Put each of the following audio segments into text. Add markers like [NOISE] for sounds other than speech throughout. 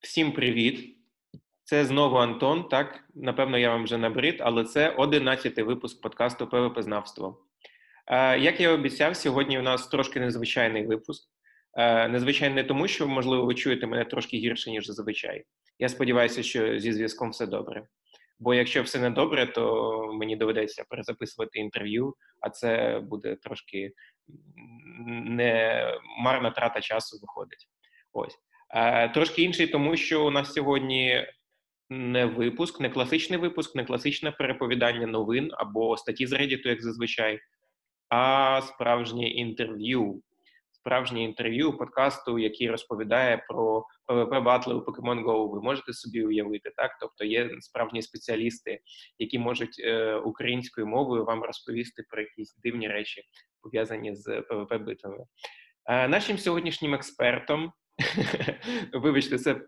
Всім привіт! Це знову Антон. Так, напевно, я вам вже набрид, але це одинадцятий випуск подкасту ПВП Е, як я обіцяв, сьогодні у нас трошки незвичайний випуск. Е, незвичайний не тому, що, можливо, ви чуєте мене трошки гірше, ніж зазвичай. Я сподіваюся, що зі зв'язком все добре. Бо якщо все не добре, то мені доведеться перезаписувати інтерв'ю, а це буде трошки не марна трата часу виходить. Ось. Е, трошки інший, тому що у нас сьогодні не випуск, не класичний випуск, не класичне переповідання новин або статті з Reddit, як зазвичай, а справжнє інтерв'ю. Справжнє інтерв'ю подкасту, який розповідає про PvP батли у Pokemon Go. Ви можете собі уявити, так? Тобто є справжні спеціалісти, які можуть е, українською мовою вам розповісти про якісь дивні речі, пов'язані з PvP битвами. Е, нашим сьогоднішнім експертом [LAUGHS] Вибачте, це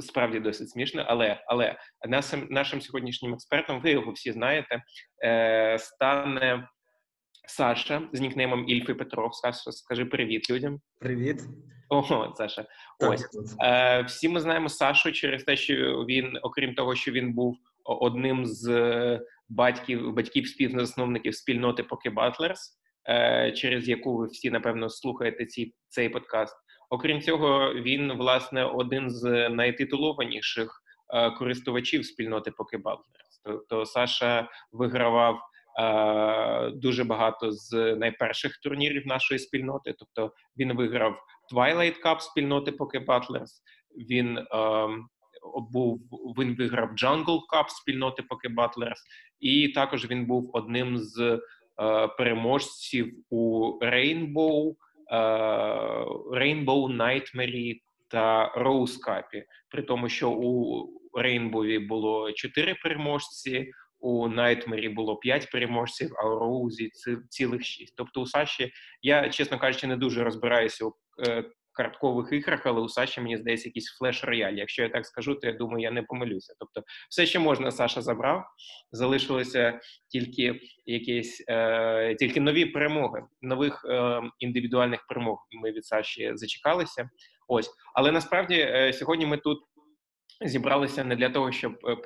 справді досить смішно, але але нашим нашим сьогоднішнім експертом, ви його всі знаєте, е, стане Саша з нікнеймом Ільфи Петров. Саша, скажи привіт людям. Привіт. Ого, Саша. Ось е, всі ми знаємо Сашу через те, що він, окрім того, що він був одним з батьків батьків співзасновників спільноти е, через яку ви всі напевно слухаєте ці, цей подкаст. Окрім цього, він власне один з найтитулованіших е, користувачів спільноти Pokebutlers. Тобто Саша вигравав е, дуже багато з найперших турнірів нашої спільноти. Тобто він виграв Twilight Cup спільноти Pokebutlers, Він е, був він виграв Jungle Cup спільноти Pokebutlers, і також він був одним з е, переможців у Rainbow. Е, Rainbow Nightmare та Rose Cup, при тому, що у Rainbow було чотири переможці, у Nightmare було п'ять переможців, а у Роузі цілих шість. Тобто у Саші я, чесно кажучи, не дуже розбираюся у е, карткових іграх, але у Саші мені здається якийсь флеш-рояль. Якщо я так скажу, то я думаю, я не помилюся. Тобто, все, що можна, Саша забрав. Залишилося тільки якісь е, тільки нові перемоги, нових е, індивідуальних перемог. Ми від Саші зачекалися. Ось, але насправді е, сьогодні ми тут зібралися не для того, щоб е,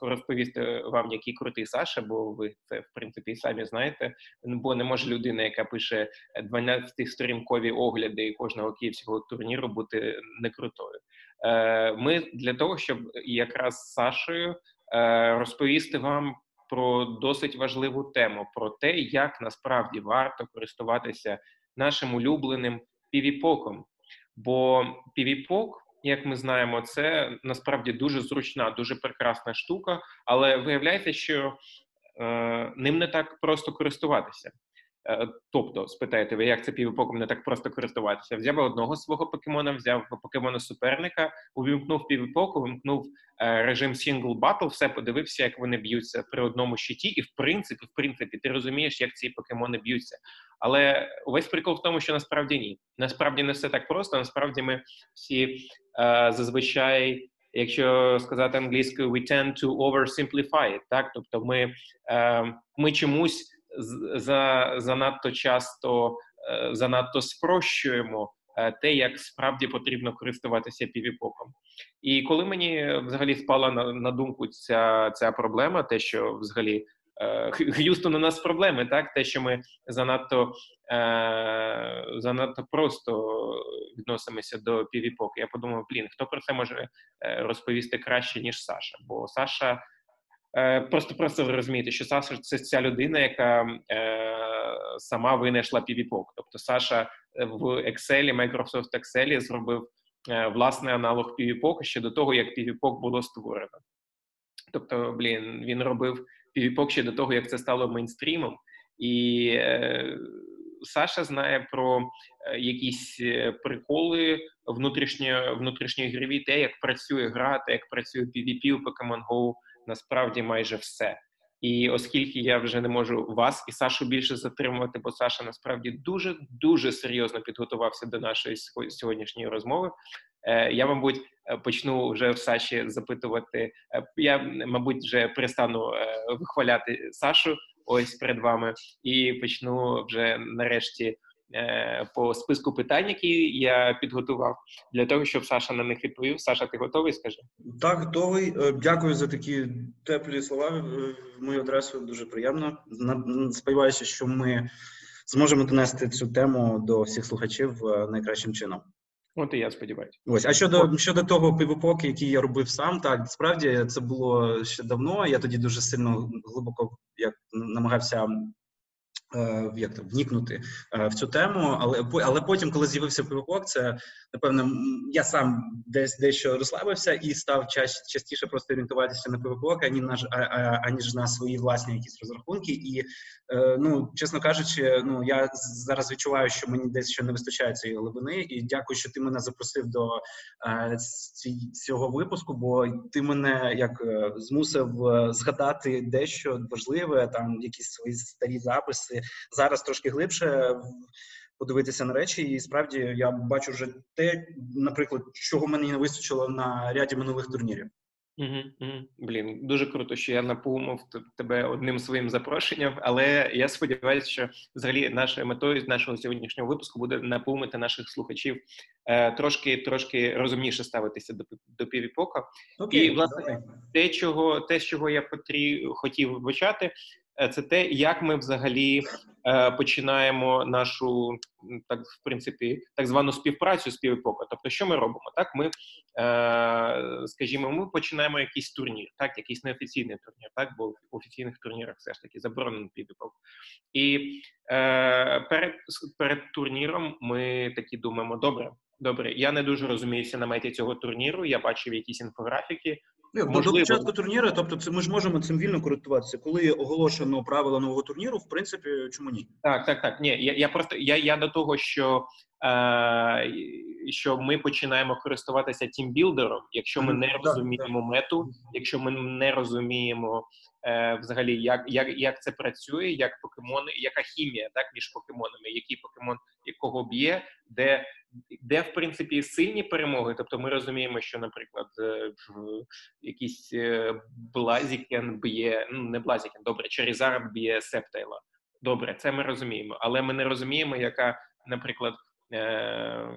розповісти вам, який крутий Саша, бо ви це в принципі самі знаєте. Бо не може людина, яка пише 12 сторінкові огляди кожного київського турніру, бути не крутою. Е, ми для того, щоб якраз з Сашою е, розповісти вам. Про досить важливу тему, про те, як насправді варто користуватися нашим улюбленим півіпоком. Бо півіпок як ми знаємо, це насправді дуже зручна, дуже прекрасна штука, але виявляється, що е, ним не так просто користуватися. Е, тобто, спитаєте ви, як це півепоком не так просто користуватися? Взяв одного свого покемона, взяв покемона суперника, увімкнув півепоку, увімкнув е, режим Single Battle, все подивився, як вони б'ються при одному щиті, і в принципі, в принципі, ти розумієш, як ці покемони б'ються. Але увесь прикол в тому, що насправді ні. Насправді не все так просто. Насправді ми всі е, зазвичай. Якщо сказати англійською, we tend to oversimplify it, так, тобто ми е, ми чомусь за занадто часто е, занадто спрощуємо е, те, як справді потрібно користуватися півіпоком. І коли мені взагалі спала на, на думку ця ця проблема, те, що взагалі е, Х'юстон у нас проблеми, так те, що ми занадто е, занадто просто відносимося до півіпок. Я подумав, блін, хто про це може розповісти краще ніж Саша? Бо Саша. Е, просто просто ви розумієте, що Саша це ця людина, яка е, сама винайшла PVPOC. Тобто Саша е, в Excel, Microsoft Excel зробив е, власний аналог PVPOC ще до того, як PVPOC було створено. Тобто, блін, він робив PVPOC ще до того, як це стало мейнстрімом, і е, Саша знає про е, якісь приколи внутрішньої внутрішньої те, як працює гра, та як працює PvP у Pokemon Go, насправді майже все. І оскільки я вже не можу вас і Сашу більше затримувати, бо Саша насправді дуже дуже серйозно підготувався до нашої сьогоднішньої розмови. Е, я, мабуть, е, почну вже в Саші запитувати. Е, я, мабуть, вже перестану вихваляти Сашу ось перед вами, і почну вже нарешті по списку питань, які я підготував, для того, щоб Саша на них відповів. Саша, ти готовий? Скажи так, готовий. Е, дякую за такі теплі слова. В мою адресу дуже приємно. Сподіваюся, що ми зможемо донести цю тему до всіх слухачів найкращим чином. От і я сподіваюся. Ось а щодо щодо того пивопоки, який я робив сам, так справді це було ще давно. Я тоді дуже сильно глибоко як намагався Е, як то вникнути е, в цю тему, але але потім, коли з'явився пивопок, це напевно я сам десь дещо розслабився і став частіше просто орієнтуватися на пивопок, ані на аніж на свої власні якісь розрахунки. І е, ну чесно кажучи, ну я зараз відчуваю, що мені десь ще не вистачає цієї глибини. І дякую, що ти мене запросив до цього випуску. Бо ти мене як змусив згадати дещо важливе, там якісь свої старі записи зараз трошки глибше подивитися на речі, і справді я бачу вже те, наприклад, чого мені не вистачило на ряді минулих турнірів. Угу, угу. Блін, дуже круто, що я напумав тебе одним своїм запрошенням, але я сподіваюся, що взагалі нашою метою нашого сьогоднішнього випуску буде напумити наших слухачів е, трошки трошки розумніше ставитися до до півіпока. Окей, І власне те, чого те, з чого я потрі, хотів почати, Е, це те, як ми взагалі е, починаємо нашу так в принципі так звану співпрацю з півепока. Тобто, що ми робимо? Так, ми е, скажімо, ми починаємо якийсь турнір, так, якийсь неофіційний турнір, так, бо в офіційних турнірах все ж таки заборонений півепок. І е, перед перед турніром ми такі думаємо: добре, добре, я не дуже розуміюся на меті цього турніру. Я бачив якісь інфографіки. Можливо. До початку турніру, тобто, це ми ж можемо цим вільно користуватися. Коли оголошено правила нового турніру, в принципі, чому ні? Так, так, так. Ні, я я просто я я до того, що е, що ми починаємо користуватися тімбілдером, якщо ми не розуміємо мету, якщо ми не розуміємо е, взагалі, як як, як це працює, як покемони, яка хімія так між покемонами, який покемон якого б'є, де де в принципі сильні перемоги. Тобто, ми розуміємо, що, наприклад, е, якийсь е, Блазікен б'є, ну не Блазікен, добре, Чарізард б'є Септайла. Добре, це ми розуміємо, але ми не розуміємо, яка, наприклад, е,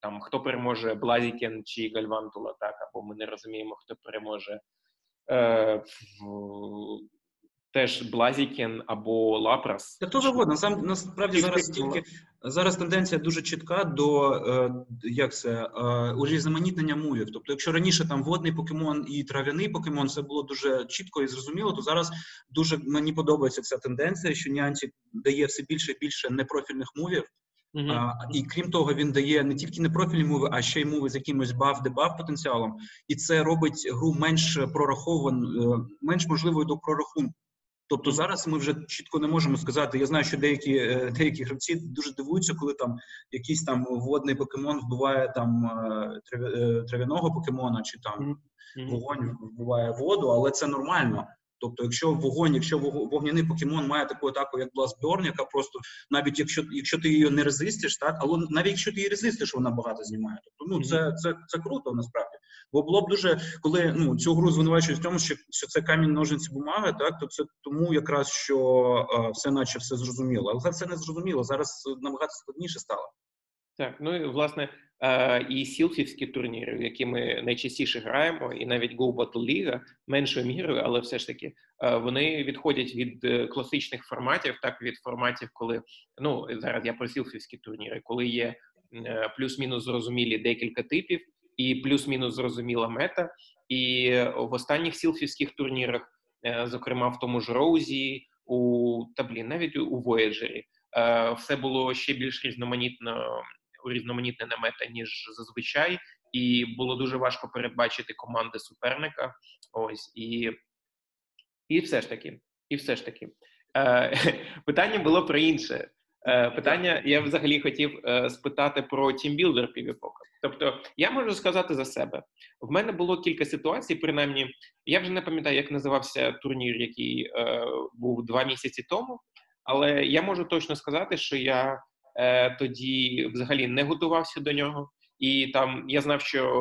там хто переможе Блазікен чи Гальвантула, так, або ми не розуміємо, хто переможе е, теж Блазікен або Лапрас. Та хто завгодно. Сам насправді зараз тільки зараз тенденція дуже чітка до е, як це е, урізноманітнення мувів. Тобто, якщо раніше там водний покемон і трав'яний покемон, це було дуже чітко і зрозуміло, то зараз дуже мені подобається ця тенденція, що Niantic дає все більше і більше непрофільних мувів. Uh-huh. А, І крім того, він дає не тільки непрофільні муви, а ще й муви з якимось баф-дебаф потенціалом, і це робить гру менш прорахованою, е, менш можливою до прорахунку. Тобто зараз ми вже чітко не можемо сказати. Я знаю, що деякі е, деякі гравці дуже дивуються, коли там якийсь там водний покемон вбиває там е, трав'яного покемона, чи там вогонь вбиває воду, але це нормально. Тобто, якщо вогонь, якщо вогняний покемон має таку атаку, як Бластборн, яка просто навіть якщо якщо ти її не резистиш, так але навіть якщо ти її резистиш, вона багато знімає. Тобто, ну це це це круто насправді. Бо було б дуже, коли ну цю гру звинувачують в тому, що що це камінь ножниці бумаги, так то це тому якраз що а, все, наче все зрозуміло, але це не зрозуміло. Зараз набагато складніше стало. Так, ну і власне е, і сілфівські турніри, в які ми найчастіше граємо, і навіть Go Battle League меншою мірою, але все ж таки е, вони відходять від е, класичних форматів, так від форматів, коли ну зараз я про сілфівські турніри, коли є плюс-мінус зрозумілі декілька типів, і плюс-мінус зрозуміла мета. І в останніх сілфівських турнірах, зокрема в тому ж Роузі, у та блін, навіть у Вояджері, все було ще більш різноманітно урізноманітнена мета ніж зазвичай, і було дуже важко передбачити команди суперника. Ось і і все ж таки, і все ж таки, е, [LAUGHS] питання було про інше. Е, Питання я взагалі хотів е, спитати про тімбілдер півіпока. Тобто, я можу сказати за себе. В мене було кілька ситуацій, принаймні, я вже не пам'ятаю, як називався турнір, який е, був два місяці тому, але я можу точно сказати, що я тоді взагалі не готувався до нього. І там я знав, що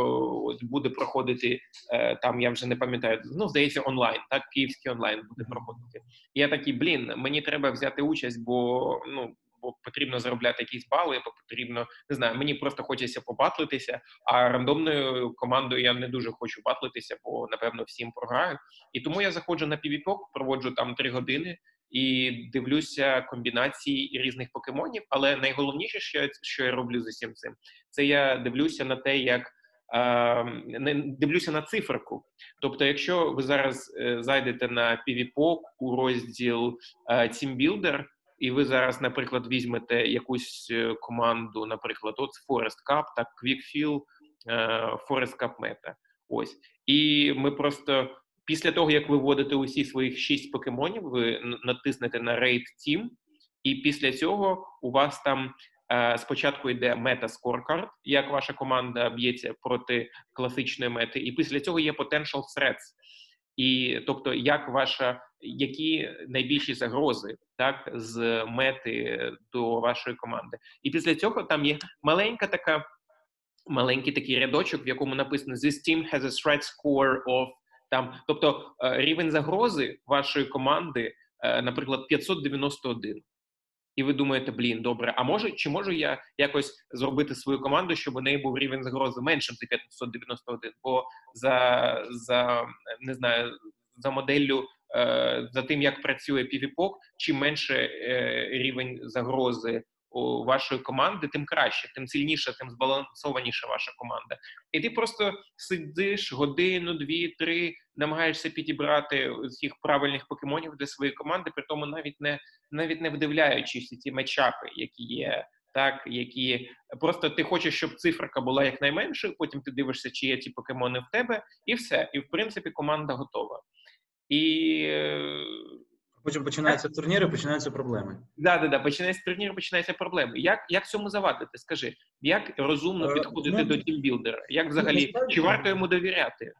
от буде проходити е, там. Я вже не пам'ятаю. Ну здається, онлайн, так київський онлайн буде проходити. І я такий, блін, мені треба взяти участь, бо ну бо потрібно заробляти якісь бали, бо потрібно не знаю. Мені просто хочеться побатлитися. А рандомною командою я не дуже хочу батлитися, бо напевно всім програю. І тому я заходжу на PvP, проводжу там три години. І дивлюся комбінації різних покемонів. Але найголовніше, що я, що я роблю з усім цим, це я дивлюся на те, як не дивлюся на циферку. Тобто, якщо ви зараз е, зайдете на PvPok у розділ е, Team Builder, і ви зараз, наприклад, візьмете якусь е, команду, наприклад, от Forest Cup, так Quickfill, Forest Cup Meta. Ось і ми просто після того, як ви вводите усі своїх шість покемонів, ви натиснете на Raid Team, і після цього у вас там Е, спочатку йде мета scorecard, як ваша команда б'ється проти класичної мети, і після цього є potential threats. І тобто, як ваша які найбільші загрози так з мети до вашої команди, і після цього там є маленька така маленький такий рядочок, в якому написано «This team has a threat score of там, тобто е, рівень загрози вашої команди, е, наприклад, 591 і ви думаєте, блін, добре, а може чи можу я якось зробити свою команду, щоб у неї був рівень загрози меншим за 591? Бо за за не знаю за моделлю, е, за тим, як працює PvPok, чим менше рівень загрози у вашої команди, тим краще, тим сильніше, тим збалансованіша ваша команда. І ти просто сидиш годину, дві, три, намагаєшся підібрати цих правильних покемонів для своєї команди, при тому навіть не навіть не вдивляючись ці матчапи, які є. Так, які просто ти хочеш, щоб циферка була якнайменшою, потім ти дивишся, чи є ті покемони в тебе, і все. І в принципі команда готова. І Потім починаються турніри, починаються проблеми. Да, да, да. Починається турнір, починаються проблеми. Як як цьому завадити? Скажи, як розумно е, підходити ну, до тімбілдера? Як ну, взагалі ну, чи варто йому довіряти?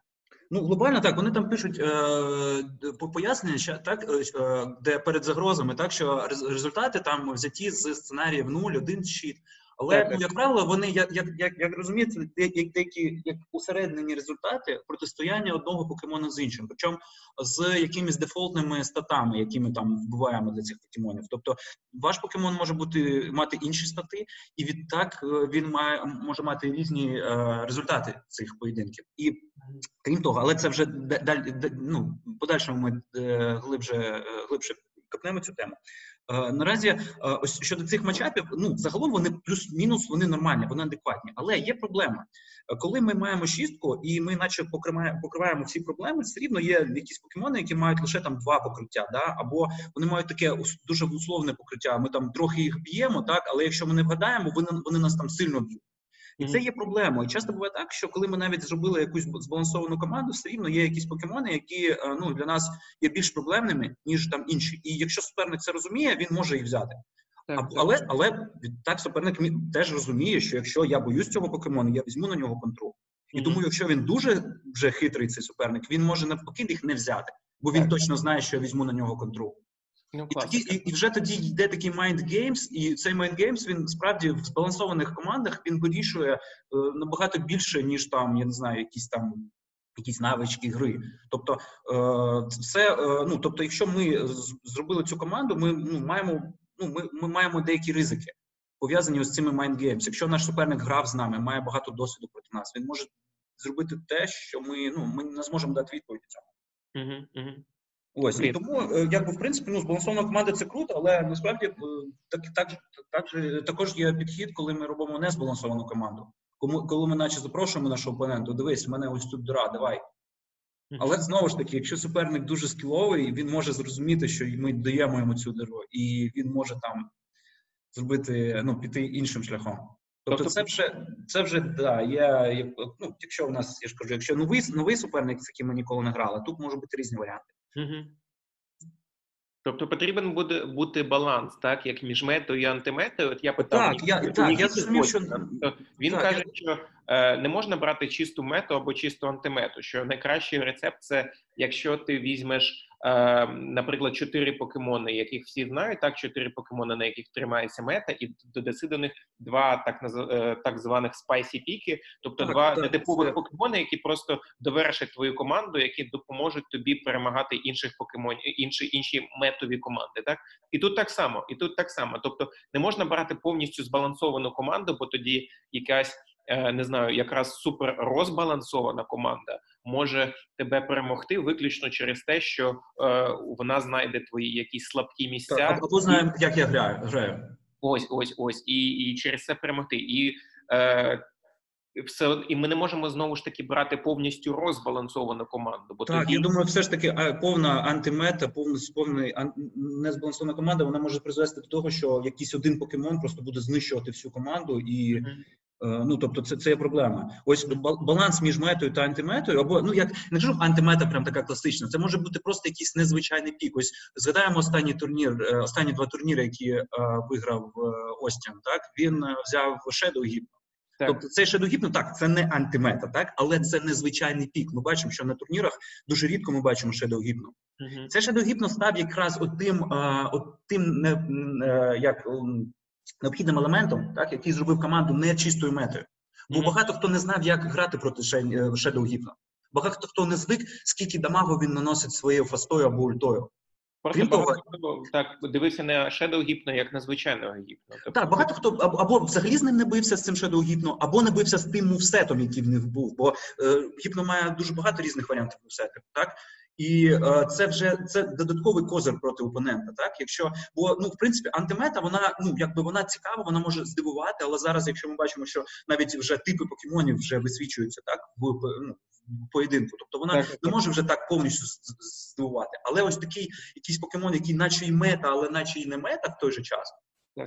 Ну, глобально так, вони там пишуть е, пояснення, що так, е, де перед загрозами, так що результати там взяті з сценаріїв 0, 1, щит. Але ну, як правило, вони як як, як, як розумієте, як деякі як усереднені результати протистояння одного покемона з іншим, причому з якимись дефолтними статами, які ми там вбиваємо для цих покемонів. Тобто, ваш покемон може бути мати інші стати, і відтак е, він має може мати різні е, результати цих поєдинків. І крім того, але це вже далі ну, подальшому ми е, глибше е, глибше копнемо цю тему. Е, наразі е, ось щодо цих матчапів, ну загалом вони плюс-мінус вони нормальні, вони адекватні. Але є проблема, е, коли ми маємо шістку і ми, наче, покриваємо, покриваємо всі проблеми, все рівно є якісь покемони, які мають лише там два покриття, да або вони мають таке дуже условне покриття. Ми там трохи їх б'ємо, так але якщо ми не вгадаємо, вони вони нас там сильно б'ють. І це є проблемою. Часто буває так, що коли ми навіть зробили якусь збалансовану команду, все рівно є якісь покемони, які е, ну для нас є більш проблемними ніж там інші. І якщо суперник це розуміє, він може їх взяти. Так, але але так суперник теж розуміє, що якщо я боюсь цього покемону, я візьму на нього контроль. І mm-hmm. тому, якщо він дуже вже хитрий, цей суперник, він може навпаки їх не взяти, бо він так. точно знає, що я візьму на нього контроль. Ну, і тоді і, і вже тоді йде такий mind games, і цей mind games, він справді в збалансованих командах він вирішує е, набагато більше, ніж там, я не знаю, якісь там якісь навички гри. Тобто, е, все, е, ну тобто, якщо ми зробили цю команду, ми ну, маємо ну, ми, ми маємо деякі ризики пов'язані з цими mind games. Якщо наш суперник грав з нами, має багато досвіду проти нас, він може зробити те, що ми ну ми не зможемо дати відповідь цьому. Угу, угу. Ось і тому, е, якби в принципі, ну збалансована команда це круто, але насправді е, так так, так також є підхід, коли ми робимо незбалансовану команду. Кому коли ми наче запрошуємо нашого опонента, дивись, в мене ось тут дира, давай. Але знову ж таки, якщо суперник дуже скіловий, він може зрозуміти, що ми даємо йому цю диру, і він може там зробити, ну, піти іншим шляхом. Тобто, тобто це вже це вже да, є. Ну, якщо у нас я ж кажу, якщо новий новий суперник, з яким ми ніколи не грали, тут можуть бути різні варіанти. Угу. Тобто потрібен буде бути баланс, так як між метою і антиметою. От я питав, так, я, так, я зрозумів, що він так, каже, я... що е, не можна брати чисту мету або чисту антимету. Що найкращий рецепт це якщо ти візьмеш е, наприклад, чотири покемони, яких всі знають, так чотири покемони, на яких тримається мета, і додаси до них два так е, так званих spicy піки, тобто так, два нетипових це... покемони, які просто довершать твою команду, які допоможуть тобі перемагати інших покемонів, інші інші метові команди. Так і тут так само, і тут так само. Тобто не можна брати повністю збалансовану команду, бо тоді якась. Е, не знаю, якраз супер розбалансована команда може тебе перемогти виключно через те, що е, вона знайде твої якісь слабкі місця. Так, або знаємо, як я граю. граю. Ось, ось, ось, і і через це перемогти. І е, все і ми не можемо знову ж таки брати повністю розбалансовану команду. Бо так тоді... я думаю, все ж таки повна антимета, повна повний незбалансована команда. Вона може призвести до того, що якийсь один покемон просто буде знищувати всю команду і. Mm-hmm. Ну, тобто, це це є проблема. Ось баланс між метою та антиметою, або ну як не кажу, антимета, прям така класична. Це може бути просто якийсь незвичайний пік. Ось згадаємо останній турнір, е, останні два турніри, які е, виграв е, Остін. Так він взяв Shadow Гіпно. Тобто цей Shadow Hypno, так, це не антимета, так, але це незвичайний пік. Ми бачимо, що на турнірах дуже рідко ми бачимо Shadow Hypno. Uh-huh. Це Shadow Hypno став якраз отим, отим не, як необхідним елементом, так, який зробив команду не чистою метою. Бо багато хто не знав, як грати проти Shadow Hypno. Багато хто не звик, скільки дамагу він наносить своєю фастою або ультою. Просто багато хто так дивився на Shadow Hypno як на звичайного гіпно. Тобто... Так, багато хто або, взагалі з ним не бився з цим Shadow Hypno, або не бився з тим мувсетом, який в них був. Бо е, гіпно має дуже багато різних варіантів мувсетів. Так? І е, це вже це додатковий козир проти опонента. Так, якщо бо ну в принципі антимета, вона ну якби вона цікава, вона може здивувати. Але зараз, якщо ми бачимо, що навіть вже типи покемонів вже висвічуються так в ну, поєдинку, тобто вона так, не може вже так повністю здивувати. Але ось такий якийсь покемон, який наче і мета, але наче і не мета в той же час.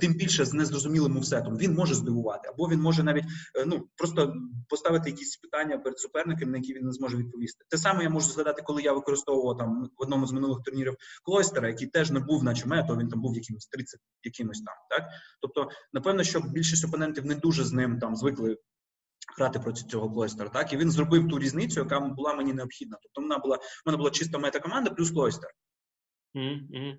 Тим більше з незрозумілим мувсетом. Він може здивувати, або він може навіть е, ну просто поставити якісь питання перед суперником, на які він не зможе відповісти. Те саме я можу згадати, коли я використовував там в одному з минулих турнірів Клойстера, який теж не був, наче мето, він там був якимось 30 якимось там. Так, тобто, напевно, що більшість опонентів не дуже з ним там звикли. Грати проти цього клойстера, так і він зробив ту різницю, яка була мені необхідна. Тобто, вона була в мене була чиста мета команда плюс клойстер. Mm-hmm.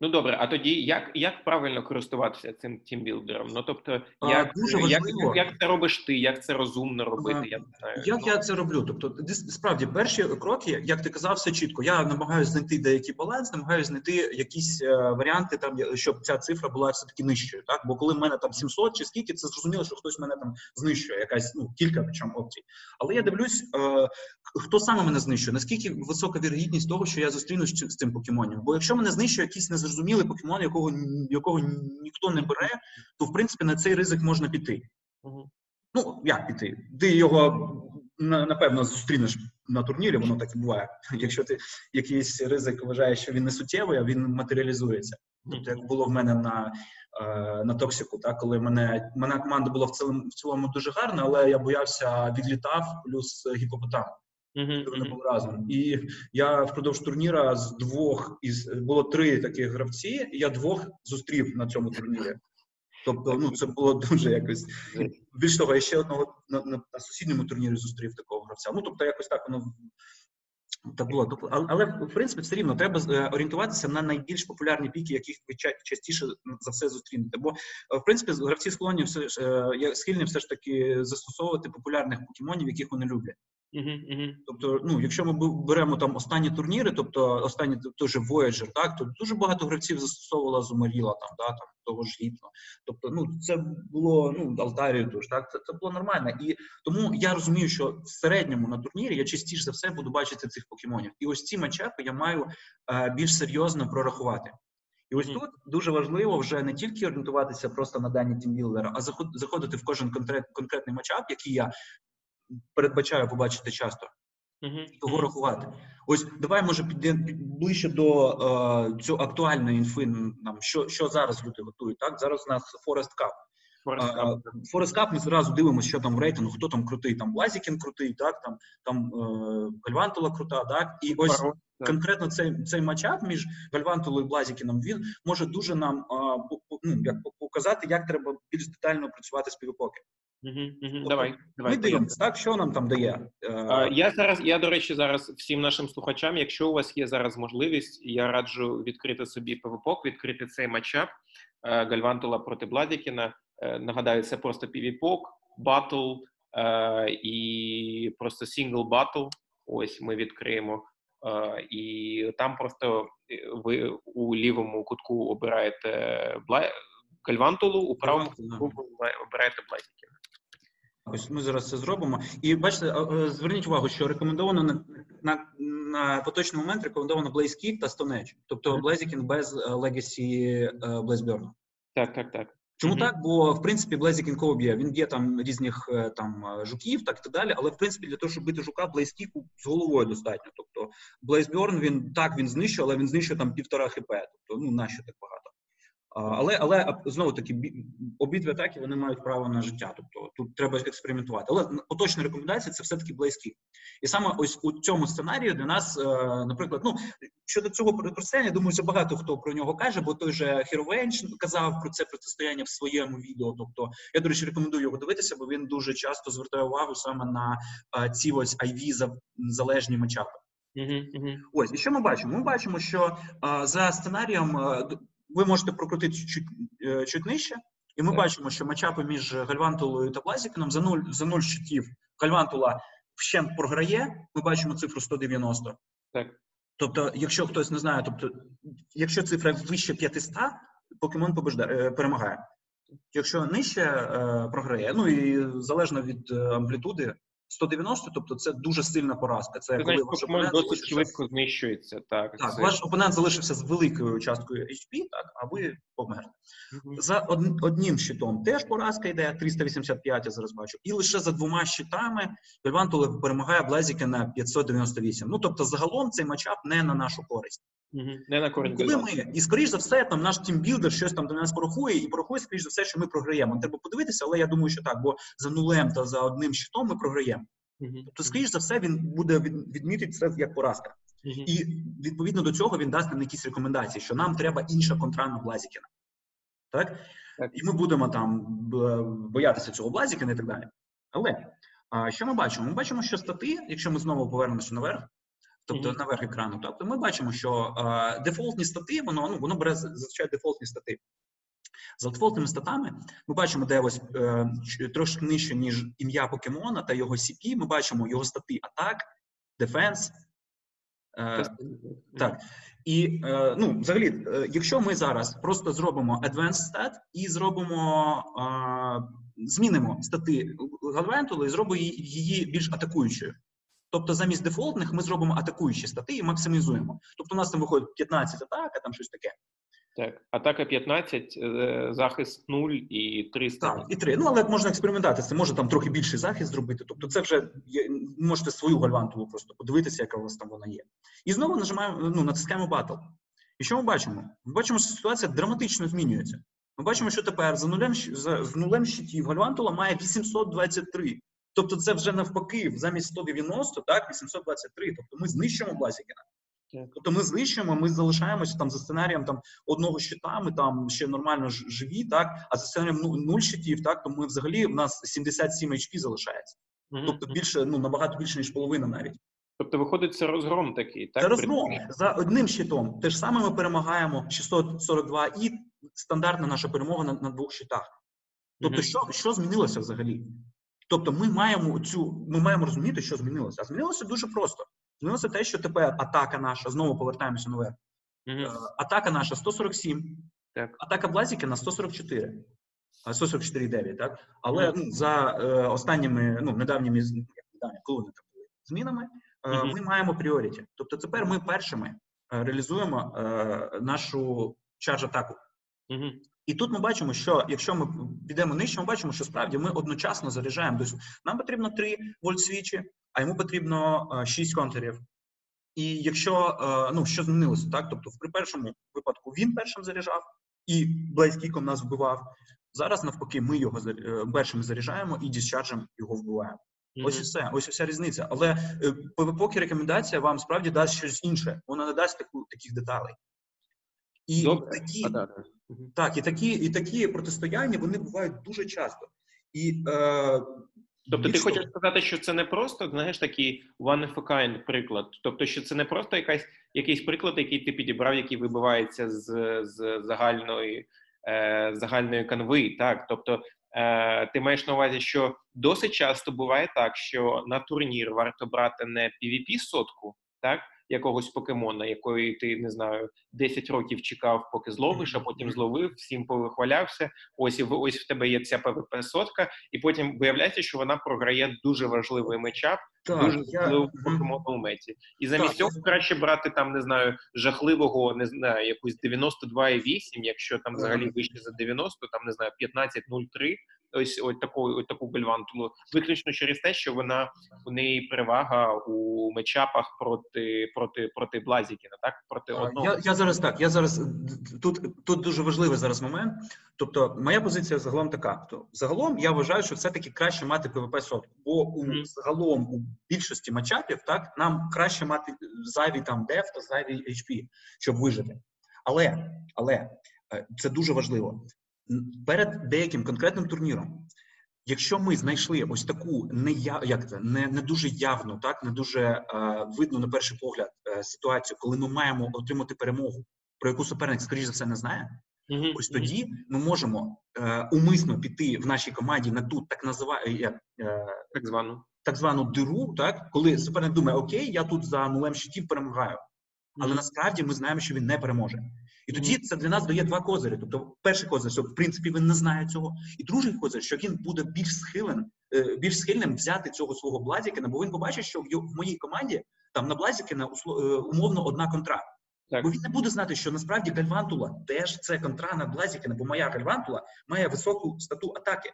Ну добре, а тоді як як правильно користуватися цим тімбілдером? Ну тобто, як дуже важливо. Як, як це робиш ти, як це розумно робити? А, я не знаю. Як ну. я це роблю? Тобто, справді перші кроки, як ти казав, все чітко. Я намагаюся знайти деякий баланс, намагаюся знайти якісь е, варіанти, там щоб ця цифра була все таки нижчою. Так, бо коли в мене там 700 чи скільки, це зрозуміло, що хтось мене там знищує, якась ну кілька причому опцій. Але я дивлюсь, е, хто саме мене знищує, наскільки висока вірогідність того, що я зустрінусь з цим покемонів. Бо якщо мене знищує якийсь незрозумілий покемон, якого якого ніхто не бере, то в принципі на цей ризик можна піти. Угу. Ну як піти? Ти його напевно зустрінеш на турнірі, воно так і буває. [LAUGHS] Якщо ти якийсь ризик вважаєш, що він не суттєвий, а він матеріалізується. Тобто, як було в мене на е, на Токсику, так коли мене мене команда була в цілому в цілому дуже гарна, але я боявся відлітав плюс гіпопотам. Mm-hmm. Вони були разом. І я впродовж турніра з двох із було три таких гравці, і я двох зустрів на цьому турнірі. Тобто, ну це було дуже якось більш того, я ще одного на, на, на сусідньому турнірі зустрів такого гравця. Ну тобто, якось так воно так було. Тобто, але в принципі все рівно треба е, орієнтуватися на найбільш популярні піки, яких ви частіше за все зустрінете. Бо в принципі гравці склонні все е, схильні все ж таки застосовувати популярних покемонів, яких вони люблять. Тобто, ну, якщо ми беремо там останні турніри, тобто останні той же Voyager, так то дуже багато гравців застосовувала Зумаріла, там да там того ж гіпно. Тобто, ну це було ну Алтарію тож, так це це було нормально. І тому я розумію, що в середньому на турнірі я частіше за все буду бачити цих покемонів. І ось ці матчапи я маю е, більш серйозно прорахувати. І ось тут дуже важливо вже не тільки орієнтуватися просто на дані тімбілдера, а заходити в кожен конкрет, конкретний матчап, який я передбачаю побачити часто. Того рахувати. Ось давай може підемо ближче до е, цього актуальної інфи. Нам що що зараз люди готують. Так зараз у нас Forest Cup. Forest Cup, ми зразу дивимося, що там в рейтингу, хто там крутий. Там Блазікін крутий, так там там е, Гальвантула крута, так і ось Пару, конкретно цей цей матчап між Гальвантулою і Блазікіном він може дуже нам е, ну, як показати, як треба більш детально працювати з півопоки. Угу, угу. Давай, давай. Ми дивимося, так, що нам там дає. Е, Я зараз, я до речі, зараз всім нашим слухачам, якщо у вас є зараз можливість, я раджу відкрити собі PvPoke, відкрити цей матчап е, Гальвантула проти Блазікена. Е, Нагадаю, це просто PvPoke, battle і просто single battle. Ось ми відкриємо. І там просто ви у лівому кутку обираєте Бла... Гальвантулу, у правому кутку обираєте Бладікіна. Ось ми зараз це зробимо. І бачите, зверніть увагу, що рекомендовано на на, на поточний момент рекомендовано Blaze Kick та Stone Edge. тобто Blaziken без Legacy Blazeburn. Так, так, так. Чому mm-hmm. так? Бо в принципі Blaziken кого б'є? Він б'є там різних там жуків, так і так далі. Але в принципі для того, щоб бити жука, Blaze з головою достатньо. Тобто Blazeburn, він так він знищує, але він знищує там півтора хп. Тобто, ну нащо так багато? Але але знову таки обидві атаки вони мають право на життя. Тобто тут треба експериментувати. Але поточна рекомендація це все таки близькі. І саме ось у цьому сценарію для нас, наприклад, ну щодо цього протистояння, думаю, що багато хто про нього каже, бо той же Хіровенч казав про це протистояння в своєму відео. Тобто, я до речі, рекомендую його дивитися, бо він дуже часто звертає увагу саме на ці ось IV залежні матчапи. Uh-huh, uh-huh. Ось і що ми бачимо? Ми бачимо, що за сценарієм ви можете прокрутити чуть чуть нижче, і ми так. бачимо, що матчапи між Гальвантулою та Блазікеном за 0 за 0 щитів Гальвантула вщент програє. Ми бачимо цифру 190. Так. Тобто, якщо хтось не знає, тобто, якщо цифра вище 500, покемон побеждає, перемагає. Якщо нижче е, програє, ну і залежно від амплітуди, 190, тобто це дуже сильна поразка. Це коли ваш опонент досить швидко знищується. Так, так це... ваш опонент залишився з великою часткою HP, так, а ви померли. Uh-huh. За од... одним щитом теж поразка йде, 385, я зараз бачу. І лише за двома щитами Вельвантуле перемагає Блазіка на 598. Ну, тобто, загалом цей матчап не на нашу користь. Угу. Не на користь. Коли ми, і скоріш за все, там наш тімбілдер щось там до нас порахує, і порахує, скоріш за все, що ми програємо. Треба подивитися, але я думаю, що так, бо за нулем та за одним щитом ми програємо. Угу. Тобто, скоріш за все, він буде відмітити це як поразка. Угу. І відповідно до цього він дасть нам якісь рекомендації, що нам треба інша контра на Блазікіна. Так? так? І ми будемо там боятися цього Блазікіна і так далі. Але а, що ми бачимо? Ми бачимо, що стати, якщо ми знову повернемося наверх, тобто mm-hmm. наверх екрану, тобто ми бачимо, що а, дефолтні стати, воно ну, воно бере зазвичай дефолтні стати. За дефолтними статами ми бачимо, де ось е, трошки нижче, ніж ім'я покемона та його CP, Ми бачимо його стати атак, дефенс. Е, так. І е, ну, взагалі, е, якщо ми зараз просто зробимо advanced stat і зробимо, е, змінимо стати Галвантули і зробимо її більш атакуючою. Тобто замість дефолтних ми зробимо атакуючі стати і максимізуємо. Тобто у нас там виходить 15 атак, а там щось таке. Так, атака 15, е, захист 0 і 300. Так, і 3. Ну, але можна експериментувати. Це може там трохи більший захист зробити. Тобто, це вже можете свою гальвантову просто подивитися, яка у вас там вона є. І знову нажимаємо, ну, натискаємо батл. І що ми бачимо? Ми бачимо, що ситуація драматично змінюється. Ми бачимо, що тепер за нулем за, з нулем щитів Гальвантула має 823. Тобто, це вже навпаки, замість 190, так, 823. Тобто ми знищуємо Блазікіна. Тобто ми знищуємо, ми залишаємося там за сценарієм там одного щита, ми там ще нормально живі, так, а за сценарієм ну, нуль щитів, так, то ми взагалі в нас 77 HP залишається. Mm-hmm. Тобто більше, ну набагато більше, ніж половина навіть. Тобто, виходить, це розгром такий, так? Це розгром за одним щитом. Те ж саме ми перемагаємо 642 і стандартна наша перемога на, на двох щитах. Тобто, mm-hmm. що що змінилося взагалі? Тобто, ми маємо цю, ми маємо розуміти, що змінилося. А змінилося дуже просто. Змінилося те, що тепер атака наша, знову повертаємося наверх. Mm-hmm. Атака наша 147, так. атака Блазікена 144. 144,9, так? Але mm-hmm. ну, за е, останніми ну, недавніми недавні, коли вони там були змінами, е, mm-hmm. ми маємо priority. Тобто тепер ми першими е, реалізуємо е, нашу charge-атаку. І тут ми бачимо, що якщо ми підемо нижче, ми бачимо, що справді ми одночасно заряджаємо. Тобто нам потрібно 3 вольт свічі, а йому потрібно 6 контурів. І якщо ну що змінилося, так тобто, при першому випадку він першим заряджав і блейскіком нас вбивав. Зараз навпаки, ми його е, першими заряджаємо і діscharge'ом його вбиваємо. Mm-hmm. Ось і все, ось і вся різниця. Але поки рекомендація вам справді дасть щось інше, вона не дасть таку таких деталей. І Добре. такі, так, і такі, і такі протистояння вони бувають дуже часто. І е, Тобто, ти хочеш сказати, що це не просто знаєш такий one of a kind приклад. Тобто, що це не просто якась якийсь приклад, який ти підібрав, який вибивається з з загальної е, загальної канви. Так, тобто е, ти маєш на увазі, що досить часто буває так, що на турнір варто брати не pvp сотку, так якогось покемона, якої ти не знаю 10 років чекав, поки зловиш, а потім зловив, всім повихвалявся. Ось ось в тебе є ця ПВП сотка, і потім виявляється, що вона програє дуже важливий мечап, дуже важливий я... покемон у меті. І замість цього краще брати там, не знаю, жахливого, не знаю, якусь 92,8, якщо там взагалі вище за 90, там не знаю, 15,03, ось ось таку ось таку гальвантулу, виключно через те, що вона у неї перевага у мечапах проти проти проти Блазікіна, так проти одного. Я я зараз так. Я зараз тут тут дуже важливий зараз момент. Тобто, моя позиція загалом така: то загалом я вважаю, що все таки краще мати ПВП сотку, бо у mm. загалом у більшості матчапів так нам краще мати зайві там деф та зайві HP, щоб вижити. Але але е, це дуже важливо перед деяким конкретним турніром. Якщо ми знайшли ось таку не як це не не дуже явну, так не дуже е, видно на перший погляд е, ситуацію, коли ми маємо отримати перемогу, про яку суперник, скоріш за все, не знає. Mm-hmm. Ось тоді ми можемо е, умисно піти в нашій команді на ту так називаю е, так звану так звану диру, так коли суперник думає, окей, я тут за нулем щитів перемагаю, але mm-hmm. насправді ми знаємо, що він не переможе. І тоді це для нас дає два козирі. Тобто, перший козир, що в принципі він не знає цього, і другий козир, що він буде більш схилен, е, більш схильним взяти цього свого Блазікена, бо він побачить, що в моїй команді там на Блазікена е, умовно одна контра. Так. Бо він не буде знати, що насправді Гальвантула теж це контра на Блазікена, бо моя Гальвантула має високу стату атаки.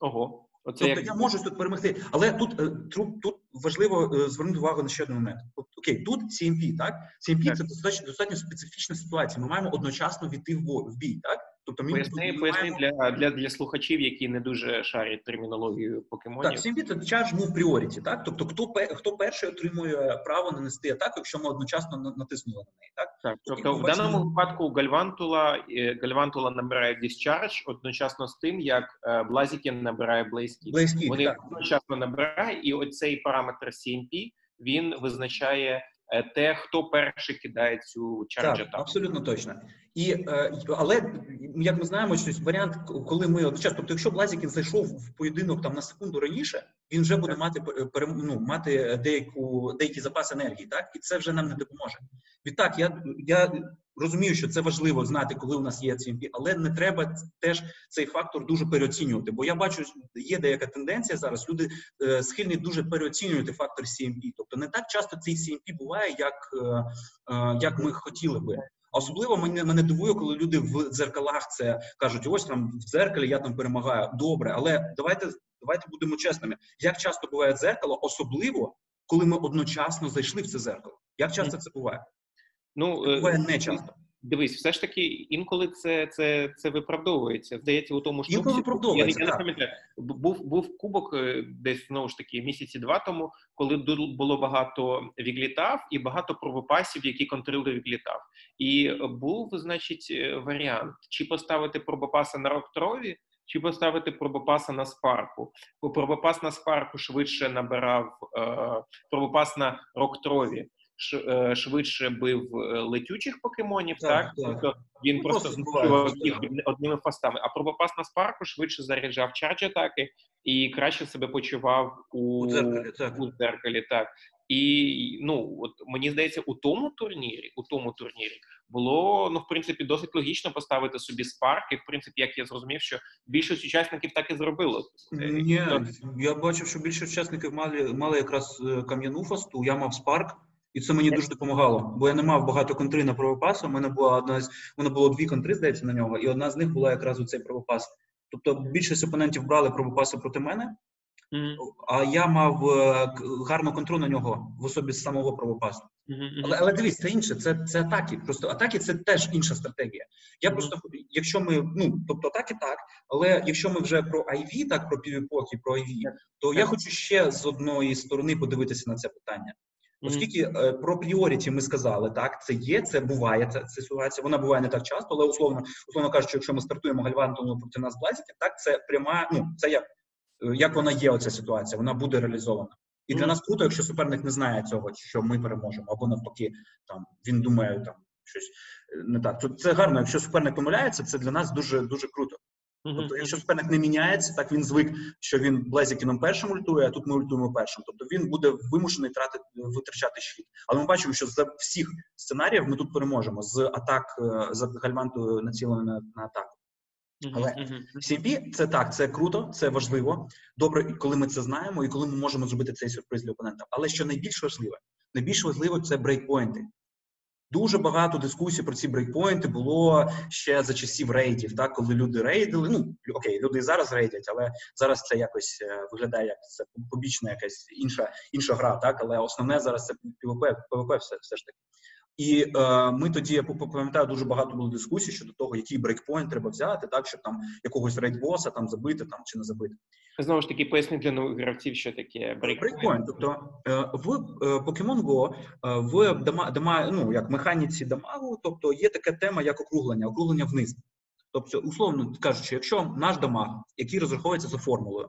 Ого. Оце тобто як... я можу тут перемогти, але тут е, тут, тут важливо е, звернути увагу на ще один момент. Окей, тут CMP, так CMP так. це достатньо достатньо специфічна ситуація. Ми маємо одночасно війти в бій, так Тобто ми поясни, поясни для для для слухачів, які не дуже шарять термінологію покемонів. Так, це charge move priority, так тобто, хто хто перший отримує право нанести атаку, якщо ми одночасно натиснули на неї, так так. Тобто, в даному випадку Гальвантула е, Гальвантула набирає discharge одночасно з тим, як е, Блазікін набирає Blaze Blaze Вони так. одночасно набирає, і оцей параметр CMP він визначає Е, те, хто перший кидає цю чарджу. Так, абсолютно точно. І е, але як ми знаємо, що варіант, коли ми одночасно, тобто, якщо Блазікін зайшов в поєдинок там на секунду раніше, він вже буде мати ну, мати деяку деякий запас енергії, так і це вже нам не допоможе. Відтак, я я розумію, що це важливо знати, коли у нас є CMP, але не треба теж цей фактор дуже переоцінювати. Бо я бачу, є деяка тенденція зараз. Люди е, схильні дуже переоцінювати фактор CMP. Тобто не так часто цей CMP буває, як, е, як ми хотіли би. Особливо мене мене дивує, коли люди в дзеркалах це кажуть: ось там в дзеркалі я там перемагаю. Добре, але давайте давайте будемо чесними. Як часто буває дзеркало, особливо коли ми одночасно зайшли в це дзеркало? Як часто це буває? Ну це буває не часто. Дивись, все ж таки інколи це це, це виправдовується. Здається, у тому що інколи виправдовується, я, я не пам'ятаю. Був був кубок е, десь знову ж таки місяці два тому, коли було багато віглітав і багато пробопасів, які контролювали віглітав. І був, значить, е, варіант: чи поставити пробопаса на роктрові, чи поставити пробопаса на Spark у. Бо пробопас на Spark у швидше набирав е, пробопас на Rock Throw'і. Е, швидше бив е, летючих покемонів, так, так? Тобто він ну, просто знищував їх одними fast ами. А пробопас на спарку швидше заряджав charge атаки і краще себе почував у, у дзеркалі, так. У дзеркалі, так. І ну от мені здається, у тому турнірі, у тому турнірі було ну в принципі досить логічно поставити собі спарк, і в принципі, як я зрозумів, що більшість учасників так і зробило. Ні, я бачив, що більшість учасників мали мали якраз е, кам'яну фасту. Я мав спарк. І це мені дуже допомагало, бо я не мав багато контри на правопасу. У мене була одна з мене було дві контри, здається, на нього, і одна з них була якраз у цей правопас. Тобто більшість опонентів брали правопаси проти мене, mm-hmm. а я мав е, гарну контру на нього в особі з самого правопасу. Mm-hmm. Але але дивись, це інше, це це атаки. Просто атаки це теж інша стратегія. Я mm-hmm. просто, якщо ми, ну тобто атаки так, але якщо ми вже про IV, так про півепохи, про IV, то я хочу ще з одної сторони подивитися на це питання. Оскільки е, про пріоріті ми сказали, так це є, це буває ця, ця ситуація. Вона буває не так часто, але условно, условно кажучи, якщо ми стартуємо гальвантовну проти нас блазіки, так це пряма. Ну це як як вона є, оця ситуація, вона буде реалізована. І для нас круто, якщо суперник не знає цього, що ми переможемо, або навпаки, там він думає там щось не так. То це гарно. Якщо суперник помиляється, це для нас дуже дуже круто. Тобто, якщо суперник не міняється, так він звик, що він Блезікіном першим ультує, а тут ми ультуємо першим. Тобто він буде вимушений тратити витрачати щит. Але ми бачимо, що за всіх сценаріїв ми тут переможемо з атак з гальмантою націлено на, на атаку. Але CMP – це так, це круто, це важливо. Добре, коли ми це знаємо, і коли ми можемо зробити цей сюрприз для опонента. Але що найбільш важливе, найбільш важливо це breakpoint и. Дуже багато дискусій про ці breakpoint и було ще за часів рейдів, так коли люди рейдили. Ну окей, люди і зараз рейдять, але зараз це якось е, виглядає як це побічна якась інша інша гра. Так, але основне зараз це ПВП, ПВП все, все ж таки. І е, ми тоді я пам'ятаю, дуже багато було дискусій щодо того, який breakpoint треба взяти, так щоб там якогось рейдбоса там забити там чи не забити. Знову ж таки, поясни для нових гравців, що таке breakpoint. Тобто е, в е, Pokemon Go е, в dama, dama, ну як механіці damage у, тобто є така тема, як округлення, округлення вниз. Тобто, условно кажучи, якщо наш damage, який розраховується за формулою,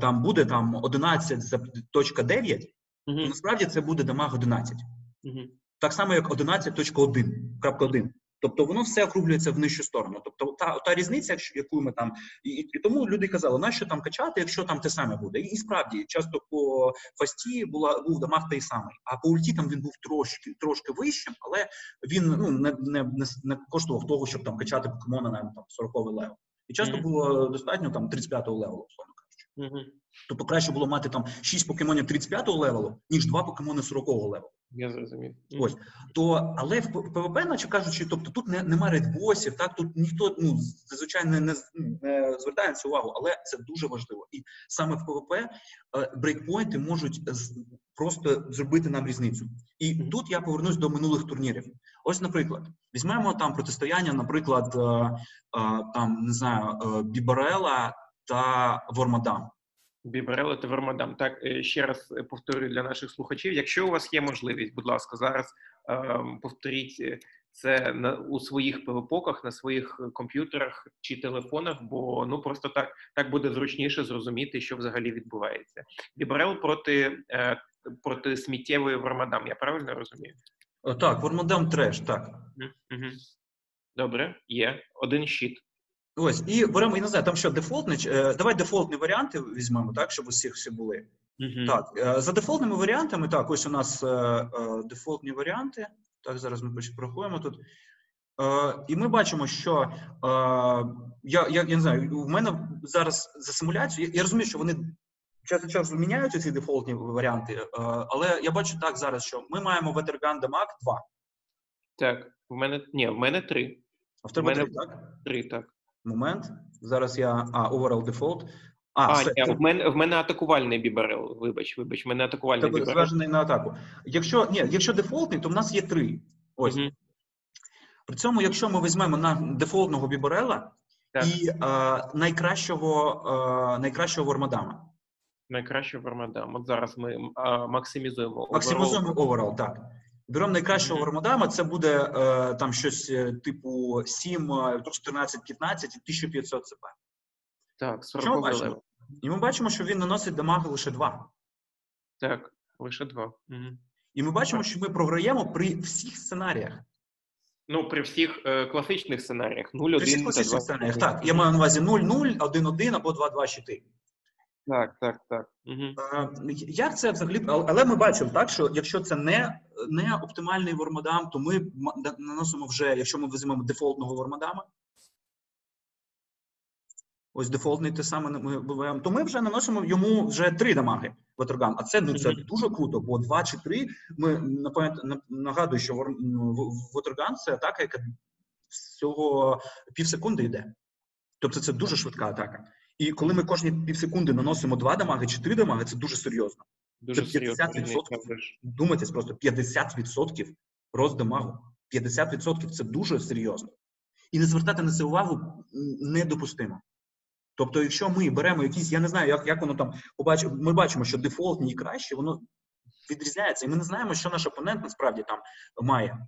там буде там 11.9, угу. то насправді це буде damage 11. Угу так само, як 11.1.1. Тобто воно все округлюється в нижчу сторону. Тобто та та різниця, яку ми там і, і тому люди казали, нащо там качати, якщо там те саме буде. І, справді часто по fast і була був damage той самий, а по ульті там він був трошки трошки вищим, але він ну не не, не, не коштував того, щоб там качати покемона на там 40 левел. І часто mm-hmm. було достатньо там 35-го левелу, условно кажучи. Mm-hmm. Тобто краще було мати там 6 покемонів 35-го левелу, ніж 2 покемони 40-го левелу. Я зрозумів. Ось то, але в ПВП, наче кажучи, тобто тут не, немає рейдбосів, так тут ніхто ну звичайно не, не, не звертає на це увагу, але це дуже важливо. І саме в ПВП е, брейкпойнти можуть просто зробити нам різницю. І тут я повернусь до минулих турнірів. Ось, наприклад, візьмемо там протистояння, наприклад, е, е, там не знаю, Бібарела та Вормадам. Бібрело та Вермадам. Так е, ще раз е, повторюю для наших слухачів. Якщо у вас є можливість, будь ласка, зараз е, повторіть е, це на у своїх пивопоках, на своїх комп'ютерах чи телефонах, бо ну просто так так буде зручніше зрозуміти, що взагалі відбувається. Бібрел проти е, проти сміттєвої Вермадам. Я правильно розумію? О, так, Вермадам треш, так. Угу. Добре, є один щит. Ось, і беремо, я не знаю, там що дефолтний. Е, давай дефолтні варіанти візьмемо, так, щоб усіх всі були. Uh-huh. Так, е, за дефолтними варіантами, так, ось у нас е, дефолтні варіанти. Так, зараз ми порахуємо тут. І ми бачимо, що я я, я не знаю, в мене зараз за симуляцію. Я, я розумію, що вони час часу міняються ці дефолтні варіанти, але я бачу так зараз, що ми маємо Ветерган Дамаг 2. Так, в мене ні, в мене 3. А в тебе 3, так? 3, так момент. Зараз я. А, overall default. А, а все, я, в мене в мене атакувальний біберел. Вибач, вибач, в мене атакувальний біберел. зважений на атаку. Якщо ні, якщо дефолтний, то в нас є три. Ось. Угу. При цьому, якщо ми візьмемо на дефолтного біберела так. і а, найкращого а, найкращого вормадама. Найкращого вормадама. От зараз ми а, максимізуємо. Максимізуємо overall, так. Беремо найкращого Вармадама, це буде е, там щось е, типу 7, 14, 15 і 1500 ЦП. Так, 40 бачимо? І ми бачимо, що він наносить дамаги лише 2. Так, лише 2. Угу. І ми бачимо, що ми програємо при всіх сценаріях. Ну, при всіх е, класичних сценаріях. 0-1 При всіх класичних сценаріях, так. Я маю на увазі 0-0, 1-1 або 2-2 щити. Так, так, так. Угу. Як це взагалі? Але ми бачимо так, що якщо це не не оптимальний вормадам, то ми наносимо вже, якщо ми візьмемо дефолтного вормадама, ось дефолтний те саме ми буваємо, то ми вже наносимо йому вже три дамаги ватроган. А це ну це дуже круто, бо два чи три. Ми нагадую, що ватроган це атака, яка всього пів секунди йде. Тобто це дуже швидка атака. І коли ми кожні півсекунди наносимо два дамаги чи три дамаги, це дуже серйозно. Дуже це 50%. Думайтесь просто 50% роздамагу. 50% це дуже серйозно. І не звертати на це увагу недопустимо. Тобто, якщо ми беремо якісь, я не знаю, як як воно там побачимо, ми бачимо, що дефолтні і краще, воно відрізняється, і ми не знаємо, що наш опонент насправді там має.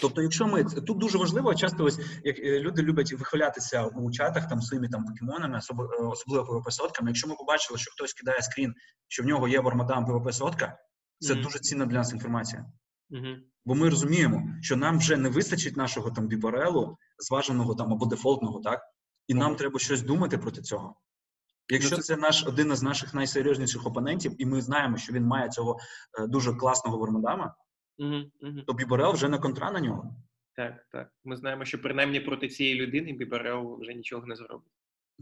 Тобто, якщо ми тут дуже важливо, часто ось як е, люди люблять вихвалятися у чатах там своїми там покемонами, е, особливо ПВП сотками. Якщо ми побачили, що хтось кидає скрін, що в нього є Вармадам ПВП сотка, це mm-hmm. дуже цінна для нас інформація. Mm-hmm. Бо ми розуміємо, що нам вже не вистачить нашого там бібарелу, зваженого там або дефолтного, так і mm-hmm. нам треба щось думати проти цього. Якщо ну, це наш один із наших найсерйозніших опонентів, і ми знаємо, що він має цього е, дуже класного Вармадама, Угу, угу. То Біберел вже не контра на нього. Так, так. Ми знаємо, що принаймні проти цієї людини Біберел вже нічого не зробить.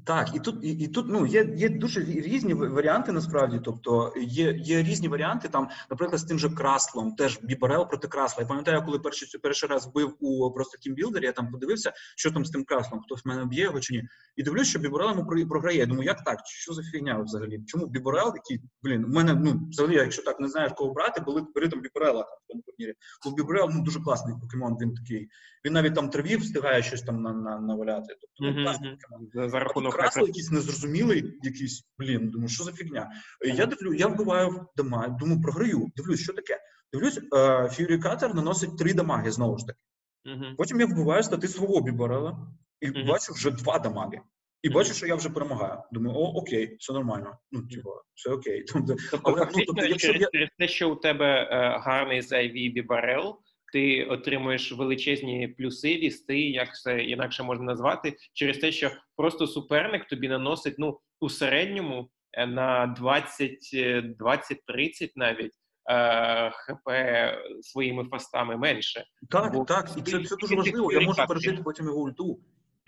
Так, і тут і, і тут ну є є дуже різні варіанти. Насправді, тобто є є різні варіанти. Там, наприклад, з тим же краслом, теж бібарел проти красла. Я пам'ятаю, коли перший перший раз вбив у просто тімбілдері, я там подивився, що там з тим краслом, хтось мене б'є його чи ні. І дивлюсь, що бібарел йому програє. Я думаю, як так? Що за фігня взагалі? Чому бібарел, який блін, у мене ну взагалі, якщо так не знаєш кого брати, бери там бібарела там в тому турнірі. Бо бібарел ну дуже класний покемон. Він такий. Він навіть там траві встигає щось там на, на наваляти. Тобто ну, класний покемон. За рахунок красло якийсь незрозумілий, якийсь блін. Думаю, що за фігня? Я дивлю, я вбиваю дома, думаю, програю. Дивлюсь, що таке. Дивлюсь, Фюрі Катер наносить три дамаги знову ж таки. Uh-huh. Потім я вбиваю стати свого біборела і бачу вже два дамаги. І бачу, що я вже перемагаю. Думаю, о, окей, все нормально. Ну, типу, все окей. [LAUGHS] Тобто, але, ну, тобто, якщо через я... те, що у тебе е, гарний зайвій бібарел, ти отримуєш величезні плюси, вісти, як це інакше можна назвати, через те, що просто суперник тобі наносить ну у середньому е, на 20-30 е, навіть. Е, ХП своїми фастами менше. Так, Бо так, і це це дуже важливо. Я можу пережити потім його ульту.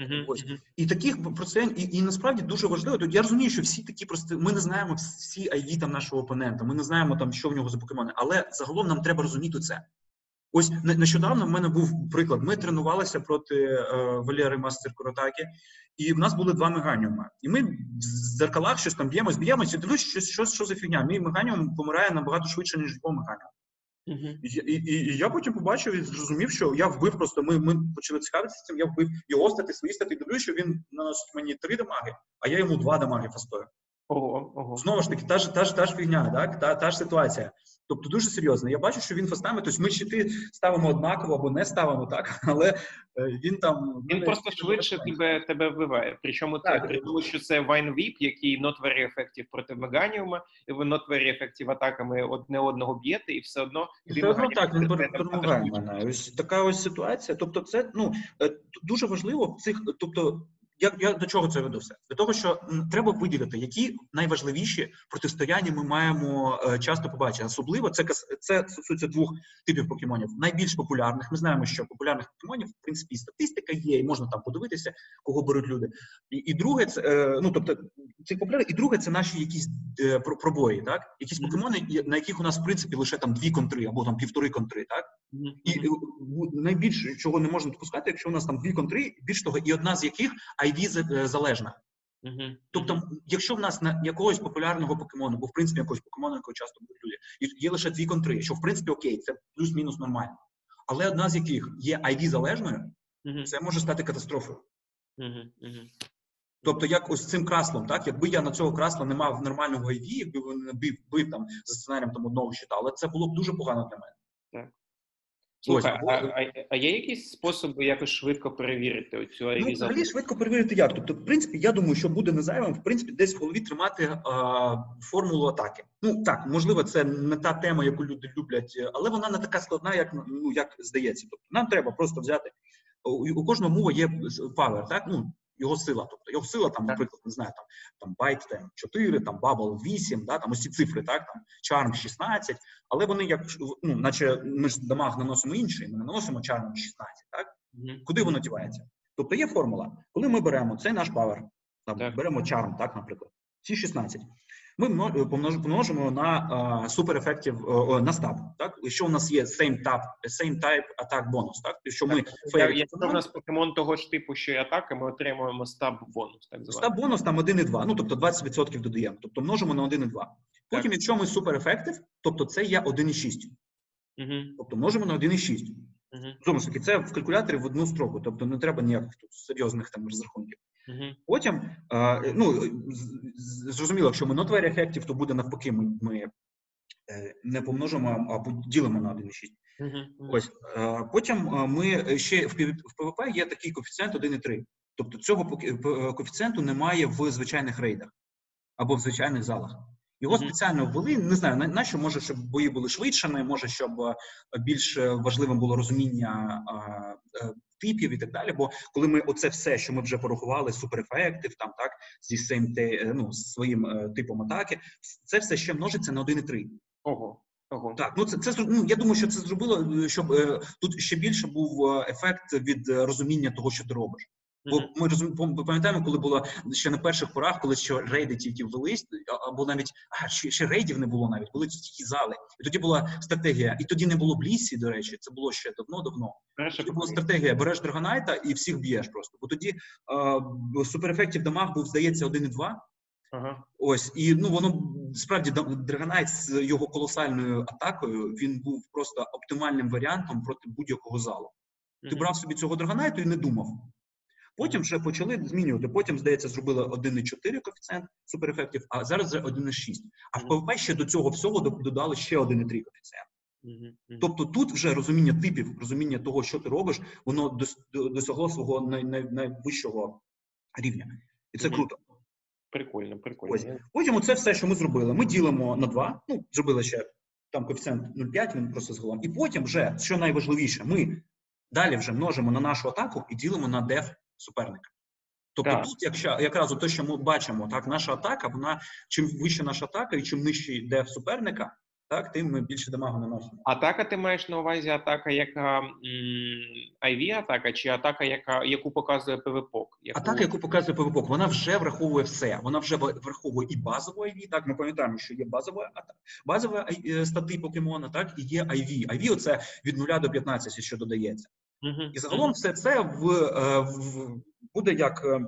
Uh-huh, Ось uh-huh. і таких процент, і і насправді дуже важливо. Тут я розумію, що всі такі просто ми не знаємо всі ID там нашого опонента. Ми не знаємо там, що в нього за покемони, але загалом нам треба розуміти це. Ось нещодавно в мене був приклад. Ми тренувалися проти е, Валери Мастер Коротакі, і в нас були два меганіуми. І ми в зеркалах щось там б'ємось, б'ємось, і дивлюсь, що, що, що за фігня. Мій меганіум помирає набагато швидше, ніж його меганіум. Uh-huh. І, і, і, і я потім побачив і зрозумів, що я вбив просто. Ми ми почали цікавитися цим. Я вбив його стати, свої стати. Дивлюсь, що він наносить мені три дамаги, а я йому два дамаги фастою. Ого, ого. Знову ж таки, та ж та ж та ж фігня, так? Та та ж ситуація. Тобто дуже серйозно. Я бачу, що він фастами, тобто ми щити ставимо однаково або не ставимо, так, [LAUGHS] але е, він там він просто швидше тебе тебе вбиває. Причому так, те, тому що це Vine Whip, який not very effective проти Меганіума, і ви not very effective атаками одне одного б'єте, і все одно і все одно так він перемагає мене. Ось така ось ситуація. Тобто, це ну е, дуже важливо в цих, тобто я я до чого це веду все? До того, що треба виділити, які найважливіші протистояння ми маємо е, часто побачити. Особливо це це стосується двох типів покемонів. Найбільш популярних. Ми знаємо, що популярних покемонів, в принципі, і статистика є, і можна там подивитися, кого беруть люди. І і друге, це е, ну тобто це популярні, і друге, це наші якісь е, пробої, так якісь покемони, на яких у нас в принципі лише там дві контри або там півтори контри, так і найбільше чого не можна допускати, якщо у нас там дві контри, більш того, і одна з яких IV е, залежна. Uh-huh. Тобто, якщо в нас на якогось популярного покемону, бо в принципі якогось покемону, якого часто будуть люди, є лише дві контри, що в принципі окей, це плюс-мінус нормально. Але одна з яких є IV залежною, uh-huh. це може стати катастрофою. Uh-huh. Тобто, як ось цим краслом, так якби я на цього красла не мав нормального IV, якби він не бив, бив там за сценарієм там одного щита, але це було б дуже погано для мене. Так. Слухай, а, а а, є якісь способи якось швидко перевірити оцю Ну, взагалі швидко перевірити як? Тобто, в принципі, я думаю, що буде незайвим, в принципі, десь в голові тримати а, формулу атаки. Ну так, можливо, це не та тема, яку люди люблять, але вона не така складна, як ну як здається. Тобто, нам треба просто взяти у, у кожного move а є power, так ну його сила. Тобто його сила, там, наприклад, не знаю, там там Bite там, 4, там Bubble 8, да, там ось ці цифри, так, там Charm 16, але вони як ну, наче ми ж damage наносимо інший, ми не наносимо Charm 16, так? Mm-hmm. Куди воно дівається? Тобто є формула. Коли ми беремо цей наш power, там, так. беремо Charm, так, наприклад, ці 16 ми помножимо на super effective, на STAB. Так, якщо у нас є same type, same type attack bonus, так якщо ми fair... якщо у нас покемон того ж типу, що і атака, ми отримуємо STAB бонус. Так STAB бонус там 1,2, ну тобто 20% додаємо, тобто множимо на 1,2. Потім, так. якщо ми super effective, тобто це є 1,6. Угу. Тобто множимо на 1,6. Угу. Знову ж таки, це в калькуляторі в одну строку, тобто не треба ніяких тут серйозних там розрахунків. Потім, ну зрозуміло, якщо ми very effective, то буде навпаки, ми, ми не помножимо, а поділимо на 1,6. Uh-huh. Ось потім ми ще в ПВП є такий коефіцієнт 1,3. Тобто цього коефіцієнту немає в звичайних рейдах або в звичайних залах. Його спеціально ввели. Не знаю, на, що може, щоб бої були швидшими, може, щоб е, більш важливим було розуміння е, типів і так далі. Бо коли ми оце все, що ми вже порахували, суперефектив, там так зі своїм те, ну, своїм е, типом атаки, це все ще множиться на 1,3. Ого. Ого. Так, ну це це ну, я думаю, що це зробило, щоб е, тут ще більше був ефект від розуміння того, що ти робиш. Бо ми розуміємо, пам'ятаємо, коли було ще на перших порах, коли ще рейди тільки ввелись, або навіть а ще, ще рейдів не було навіть, були тільки зали. І тоді була стратегія, і тоді не було блісі, до речі, це було ще давно-давно. Тоді була стратегія: береш Драгонайта і всіх б'єш просто. Бо тоді е, суперефектів дамаг був, здається, 1,2. Ага. Ось і ну воно справді Драгонайт з його колосальною атакою він був просто оптимальним варіантом проти будь-якого залу. Ти брав собі цього Драгонайту і не думав. Потім вже почали змінювати. Потім, здається, зробили 1,4 коефіцієнт super effective, а зараз вже 1,6. А в ПВП ще до цього всього додали ще 1,3 коефіцієнт. Тобто тут вже розуміння типів, розуміння того, що ти робиш, воно досягло свого най, най, найвищого рівня. І це круто. Прикольно, прикольно. Ось. Потім це все, що ми зробили. Ми ділимо на 2, ну, зробили ще там коефіцієнт 0,5, він просто зголом. І потім вже, що найважливіше, ми далі вже множимо на нашу атаку і ділимо на деф суперника. Тобто, так. тут, якщо якраз те, що ми бачимо, так наша атака, вона чим вища наша атака, і чим нижчий деф суперника, так тим ми більше дамагу наносимо. Атака, ти маєш на увазі атака, яка IV атака, чи атака, яка яку показує ПВПОК? Яку... Атака, яку показує ПВПОК, вона вже враховує все. Вона вже враховує і базову IV, Так, ми пам'ятаємо, що є базова атака, базова е, стати покемона, так і є IV. IV – це від 0 до 15, що додається. І загалом все це в, е, в буде як е,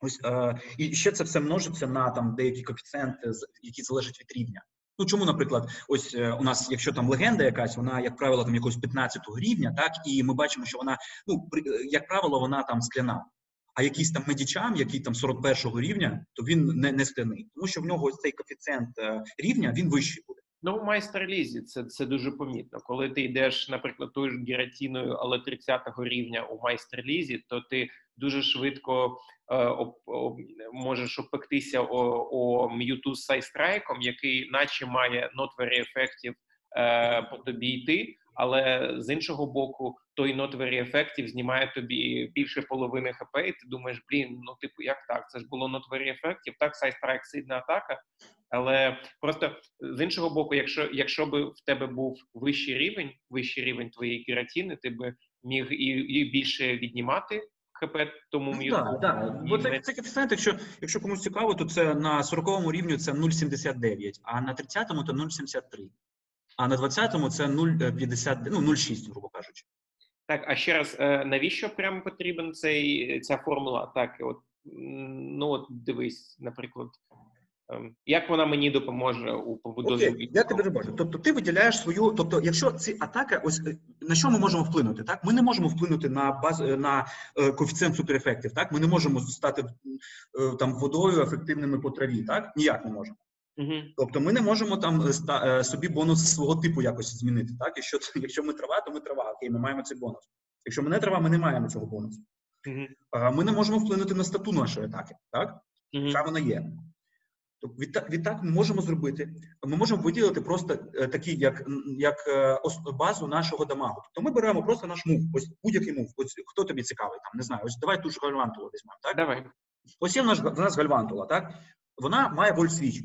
ось е, і ще це все множиться на там деякі коефіцієнти, які залежать від рівня. Ну чому, наприклад, ось у нас, якщо там легенда якась, вона, як правило, там якогось 15-го рівня, так і ми бачимо, що вона, ну як правило, вона там скляна. А якийсь там медічам, який там 41-го рівня, то він не не скляний, тому що в нього ось цей коефіцієнт рівня він вищий буде. Ну, в майстер-лізі це це дуже помітно. Коли ти йдеш, наприклад, тою ж гіратіною, але 30-го рівня у майстер-лізі, то ти дуже швидко е, об, об, можеш опектися о, о М'юту з сайстрайком, який наче має нотвері ефектів е, по тобі йти, але з іншого боку, not very effective знімає тобі більше половини хп, і ти думаєш, блін, ну типу, як так? Це ж було very effective, так, Psystrike сильна атака. Але просто з іншого боку, якщо якщо би в тебе був вищий рівень, вищий рівень твоєї Гіратіни, ти би міг і і більше віднімати ХП тому міру. Так, так. Бо це, це коефіцієнт, якщо якщо комусь цікаво, то це на 40-му рівню це 0,79, а на 30-му то 0,73, а на 20-му це 0,50, ну 0,6, грубо кажучи. Так, а ще раз, е, навіщо прямо потрібен цей ця формула атаки? От ну от дивись, наприклад. Ем, як вона мені допоможе у побудові? Окей, Я тебе бачу. Тобто, ти виділяєш свою. Тобто, якщо ці атаки, ось е, на що ми можемо вплинути? Так, ми не можемо вплинути на баз е, на е, коефіцієнт суперефектів. Так, ми не можемо стати е, там водою ефективними по траві. Так, ніяк не можемо. Угу. Тобто, ми не можемо там собі бонус свого типу якось змінити. Так, якщо [LAUGHS] якщо ми трава, то ми трава. Окей, ми маємо цей бонус. Якщо ми не трава, ми не маємо цього бонусу. Угу. Ми не можемо вплинути на стату нашої атаки. Так, угу. Що вона є. Відтак, відтак ми можемо зробити. Ми можемо виділити просто е, такі, як як е, базу нашого дамагу. Тобто ми беремо просто наш мув, ось будь-який мув. Ось хто тобі цікавий, там не знаю. Ось давай ту ж гальвантулу візьмемо, так? Давай. Ось є в нас в нас гальвантула, так? Вона має вольсвіч.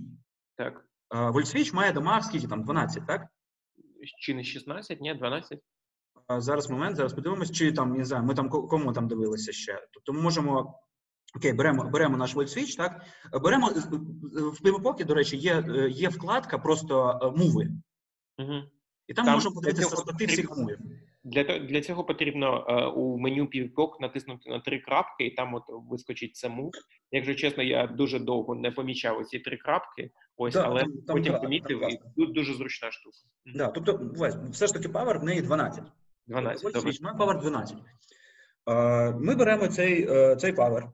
Так. Е, вольсвіч має дамаг, скільки там 12, так? Чи не 16, ні, 12. Зараз момент, зараз подивимось, чи там не знаю, ми там кому там дивилися ще. Тобто ми можемо Окей, беремо беремо наш WebSwitch, так беремо в пивопокі, до речі, є є вкладка просто муви. Угу. І там, там можемо подивитися стати всіх мувів. Для для цього потрібно uh, у меню PVPOC натиснути на три крапки, і там от вискочить це мув. Якщо чесно, я дуже довго не помічав ці три крапки, ось, да, але там, потім там, помітив, там, і тут дуже зручна штука. Да, тобто, все ж таки Power в неї 12. 12, тобто, добре. Power 12. Uh, ми беремо цей, uh, цей Power.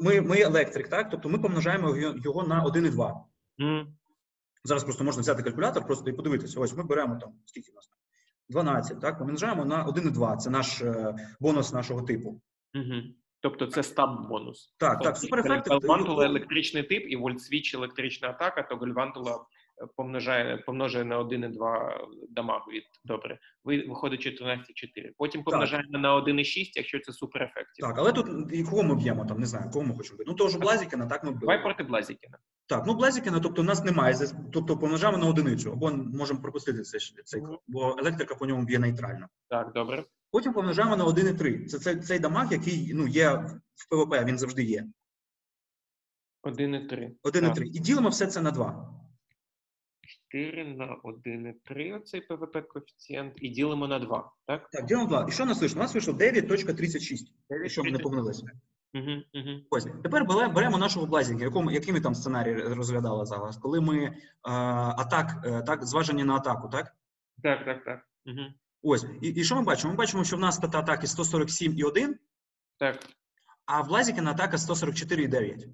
Ми ми електрик, так? Тобто ми помножаємо його на 1,2. Mm. Зараз просто можна взяти калькулятор просто і подивитися. Ось ми беремо там, скільки у нас там? 12, так, помножаємо на 1,2. Це наш е, бонус нашого типу. Угу. Тобто це стаб бонус. Так, тобто, так, суперефект. Гальвантула електричний тип і вольтсвіч електрична атака, то гальвантула помножає помножує на 1,2 дамагу від добре. Ви виходить 14,4. Потім помножаємо на 1,6, якщо це суперефектів. Так, але тут і кого ми б'ємо там, не знаю, кого ми хочемо бити. Ну того ж Блазікена, так ми били. Давай проти Блазікена. Так, ну Блазікена, тобто у нас немає, тобто помножаємо на одиницю, або можемо пропустити цей цикл, бо електрика по ньому б'є нейтрально. Так, добре. Потім помножаємо на 1,3. Це цей, цей дамаг, який ну, є в ПВП, він завжди є. 1,3. 1,3. І ділимо все це на 2. 4 на 1,3 оцей ПВП коефіцієнт, і ділимо на 2, так? Так, ділимо 2. І що у нас вийшло? У нас вийшло 9.36, якщо ми не помилилися. Угу, угу. Ось, тепер беремо нашого блазінга, якому, який ми там сценарій розглядали зараз, коли ми е, атак, е, так, зважені на атаку, так? Так, так, так. Угу. Ось, і, і що ми бачимо? Ми бачимо, що в нас стата атаки 147,1, так. а в Блазікена атака 144,9.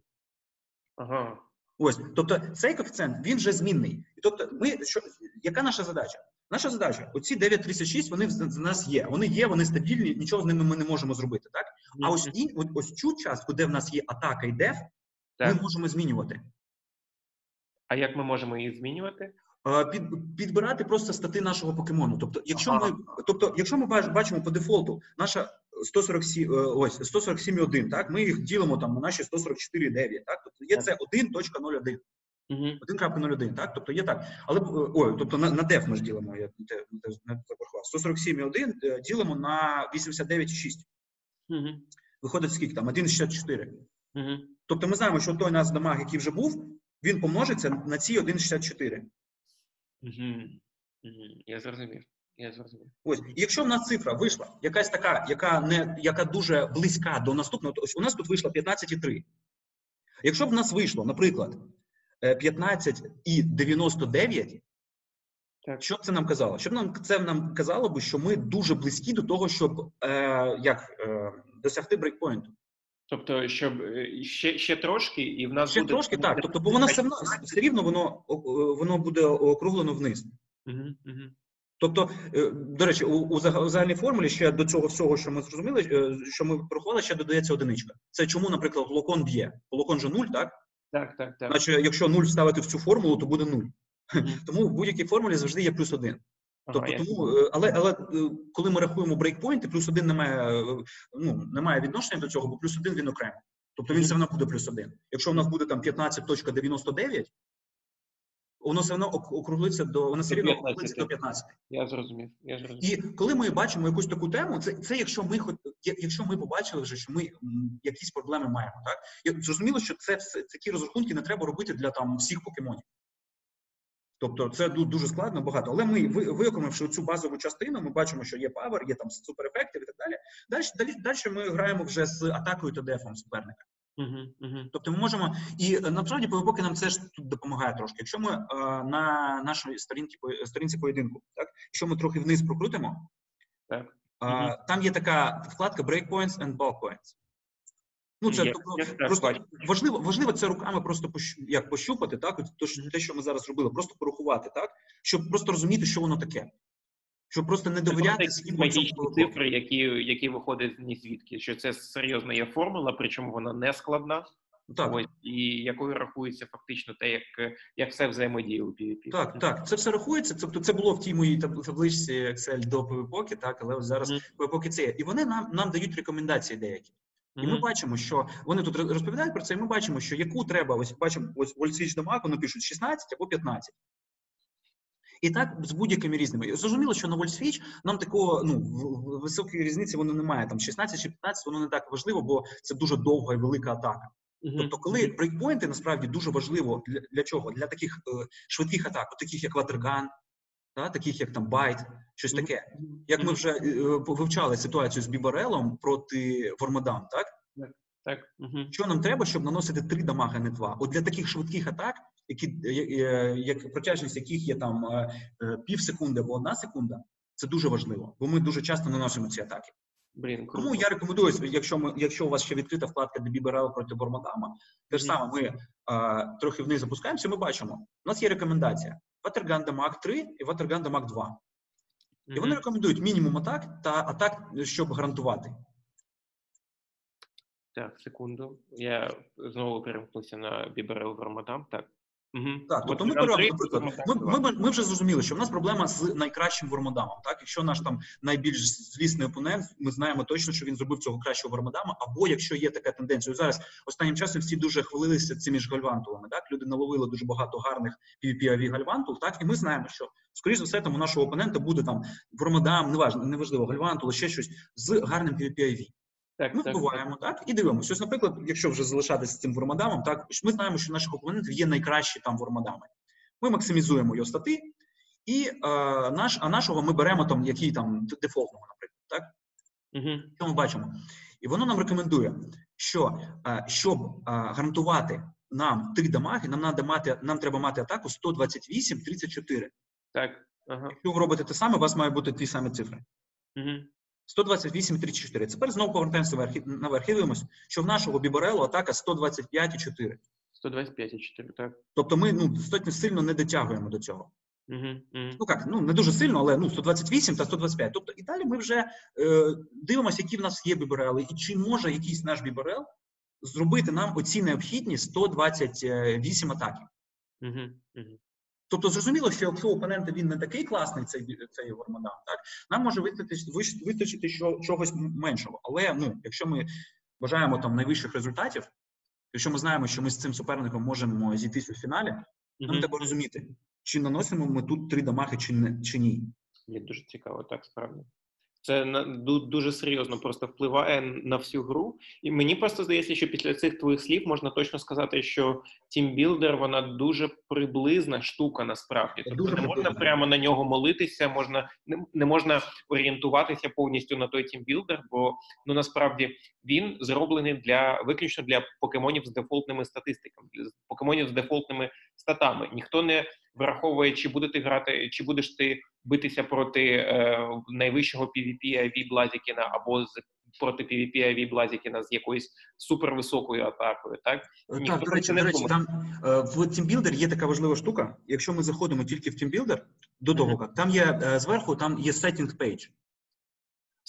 Ага. Ось, тобто цей коефіцієнт він вже змінний. І тобто, ми що яка наша задача? Наша задача: оці 9,36, вони в нас є. Вони є, вони стабільні, нічого з ними ми не можемо зробити. Так? А ось і ось, ось цю частку, де в нас є атака і деф, так. ми можемо змінювати. А як ми можемо її змінювати? Під, підбирати просто стати нашого покемону. Тобто, якщо ага. ми тобто, якщо ми бачимо по дефолту, наша 147, ось 147,1, так, ми їх ділимо там на наші 144,9, так, тобто є це 1.01. Угу. 1.01, так? Тобто є так. Але ой, тобто на, на def ми ж ділимо, я не запорхував. 147,1 ділимо на 89,6. Угу. Виходить скільки там? 1,64. Угу. Тобто ми знаємо, що той нас дамаг, який вже був, він помножиться на ці 1,64. Угу. Угу. Я зрозумів. Я зрозумів. Ось, якщо в нас цифра вийшла, якась така, яка не яка дуже близька до наступного, то ось у нас тут вийшло 15,3. Якщо б в нас вийшло, наприклад, 15,99, так. що б це нам казало? Щоб нам це нам казало б, що ми дуже близькі до того, щоб е, як е, досягти брейкпойнту. Тобто, щоб ще ще трошки, і в нас ще буде... трошки, так. Тобто, бо воно все, все рівно воно воно буде округлено вниз. Угу, угу. Тобто, до речі, у загальній формулі ще до цього всього, що ми зрозуміли, що ми порахували, ще додається одиничка. Це чому, наприклад, локон б'є? Локон же нуль, так? Так, так, так. Значить, якщо нуль вставити в цю формулу, то буде нуль. Mm. [LAUGHS] Тому в будь-якій формулі завжди є плюс один. Ага, тобто, тому, але але коли ми рахуємо брейкпойнти, плюс один немає ну, немає відношення до цього, бо плюс один він окремо. Тобто він все одно буде плюс один. Якщо в нас буде там 15.99, воно все одно округлиться до воно все рівно округлиться до 15. Я зрозумів. Я зрозумів. І коли ми бачимо якусь таку тему, це це якщо ми якщо ми побачили вже, що ми якісь проблеми маємо, так зрозуміло, що це все такі розрахунки не треба робити для там всіх покемонів. Тобто це дуже складно, багато. Але ми виокремивши цю базову частину, ми бачимо, що є павер, є там суперефектів і так далі. Далі, далі, далі ми граємо вже з атакою та дефом суперника. Uh-huh. Тобто ми можемо, і насправді поки нам це ж тут допомагає трошки. Якщо ми е, на нашій сторінці сторінці поєдинку, так якщо ми трохи вниз прокрутимо, так. Е, uh-huh. там є така вкладка Breakpoints and Bulk Points. Ну, це є, тобто, є, просто важливо, важливо це руками просто пощу, як пощупати, так то, те, що ми зараз робили, просто порахувати, так щоб просто розуміти, що воно таке. Щоб просто не довіряти магічні цифри, які які виходять ні звідки, що це серйозна є формула, причому вона не складна. Так. Ось, і якою рахується фактично те, як як все взаємодіє у PvP. Так, так, це все рахується. Тобто це було в тій моїй табличці Excel до PvP, так, але зараз mm. PvP це є. І вони нам нам дають рекомендації деякі. І mm-hmm. ми бачимо, що вони тут розповідають про це, і ми бачимо, що яку треба, ось бачимо, ось Volt Switch damage, вони пишуть 16 або 15. І так з будь-якими різними. Зрозуміло, що на Volt Switch нам такого ну високої різниці воно немає. Там 16 чи 15, воно не так важливо, бо це дуже довга і велика атака. Mm-hmm. Тобто, коли брейкпойнти насправді дуже важливо для для чого? Для таких е, швидких атак, таких як Water Gun, та, таких як там Bite, щось mm-hmm. таке. Як ми вже е, вивчали ситуацію з Бібарелом проти Вормодам, так? Так. Угу. Що нам треба, щоб наносити три дамага, не два? От для таких швидких атак, які як протяжність яких є там е, пів секунди або одна секунда, це дуже важливо, бо ми дуже часто наносимо ці атаки. Блін. Тому я рекомендую, якщо ми, якщо у вас ще відкрита вкладка DBBRL проти Бормадама, те ж саме ми а, трохи вниз запускаємося, ми бачимо, у нас є рекомендація Ватерганда Мак 3 і Ватерганда Мак 2. І вони рекомендують мінімум атак та атак, щоб гарантувати. Так, секунду. Я знову перемкнувся на Біберел Вармадам. Так. Угу. Так, тобто ми беремо, наприклад, ми, ми, ми вже зрозуміли, що в нас проблема з найкращим вормодамом. Так, якщо наш там найбільш злісний опонент, ми знаємо точно, що він зробив цього кращого вормодама. Або якщо є така тенденція, зараз останнім часом всі дуже хвалилися цими ж гальвантулами. Так, люди наловили дуже багато гарних PvP гальвантул. Так, і ми знаємо, що скоріш за все там у нашого опонента буде там вормадам, неважно, неважливо, гальвантул, ще щось з гарним PvP Так, ми так, вбиваємо так і дивимося. Ось, наприклад, якщо вже залишатися цим вормадамом, так ми знаємо, що наших опонентів є найкращі там вормадами. Ми максимізуємо його стати, і е, наш, а нашого ми беремо там, який там дефолтного, наприклад, так Угу. що ми бачимо, і воно нам рекомендує, що е, щоб е, гарантувати нам три дамаги, нам надо мати, нам треба мати атаку 128-34. Так. Ага. Якщо ви робите те саме, у вас мають бути ті самі цифри. Угу. 128,34. Тепер знову повертаємося наверх, і дивимося, що в нашого Біборелу атака 125,4. 125,4, так. Тобто ми ну, достатньо сильно не дотягуємо до цього. Угу. Угу. Ну як, ну не дуже сильно, але ну 128 та 125. Тобто і далі ми вже е, дивимося, які в нас є біборели, і чи може якийсь наш біборел зробити нам оці необхідні 128 атаки. Угу. Угу. Тобто зрозуміло, що якщо опонента він не такий класний, цей цей гормодан, так нам може вистачити вистачити що, чогось меншого. Але ну, якщо ми бажаємо там найвищих результатів, якщо ми знаємо, що ми з цим суперником можемо зійтись у фіналі, нам треба розуміти, чи наносимо ми тут три дамаги, чи не чи ні. Мені дуже цікаво, так справді. Це дуже серйозно просто впливає на всю гру. І мені просто здається, що після цих твоїх слів можна точно сказати, що тімбілдер вона дуже приблизна штука насправді. Тобто Дуже не можна приблизна. прямо на нього молитися, можна не, не можна орієнтуватися повністю на той тімбілдер, бо ну насправді він зроблений для виключно для покемонів з дефолтними статистиками, для покемонів з дефолтними статами. Ніхто не враховує, чи буде ти грати, чи будеш ти битися проти е, найвищого PvP IV Блазікіна або з проти PvP IV Блазікіна з якоюсь супервисокою атакою. Так Ніхто Так, до речі, не до речі, думає. там е, в TeamBuilder є така важлива штука. Якщо ми заходимо тільки в TeamBuilder, до того mm-hmm. там є е, зверху, там є setting page.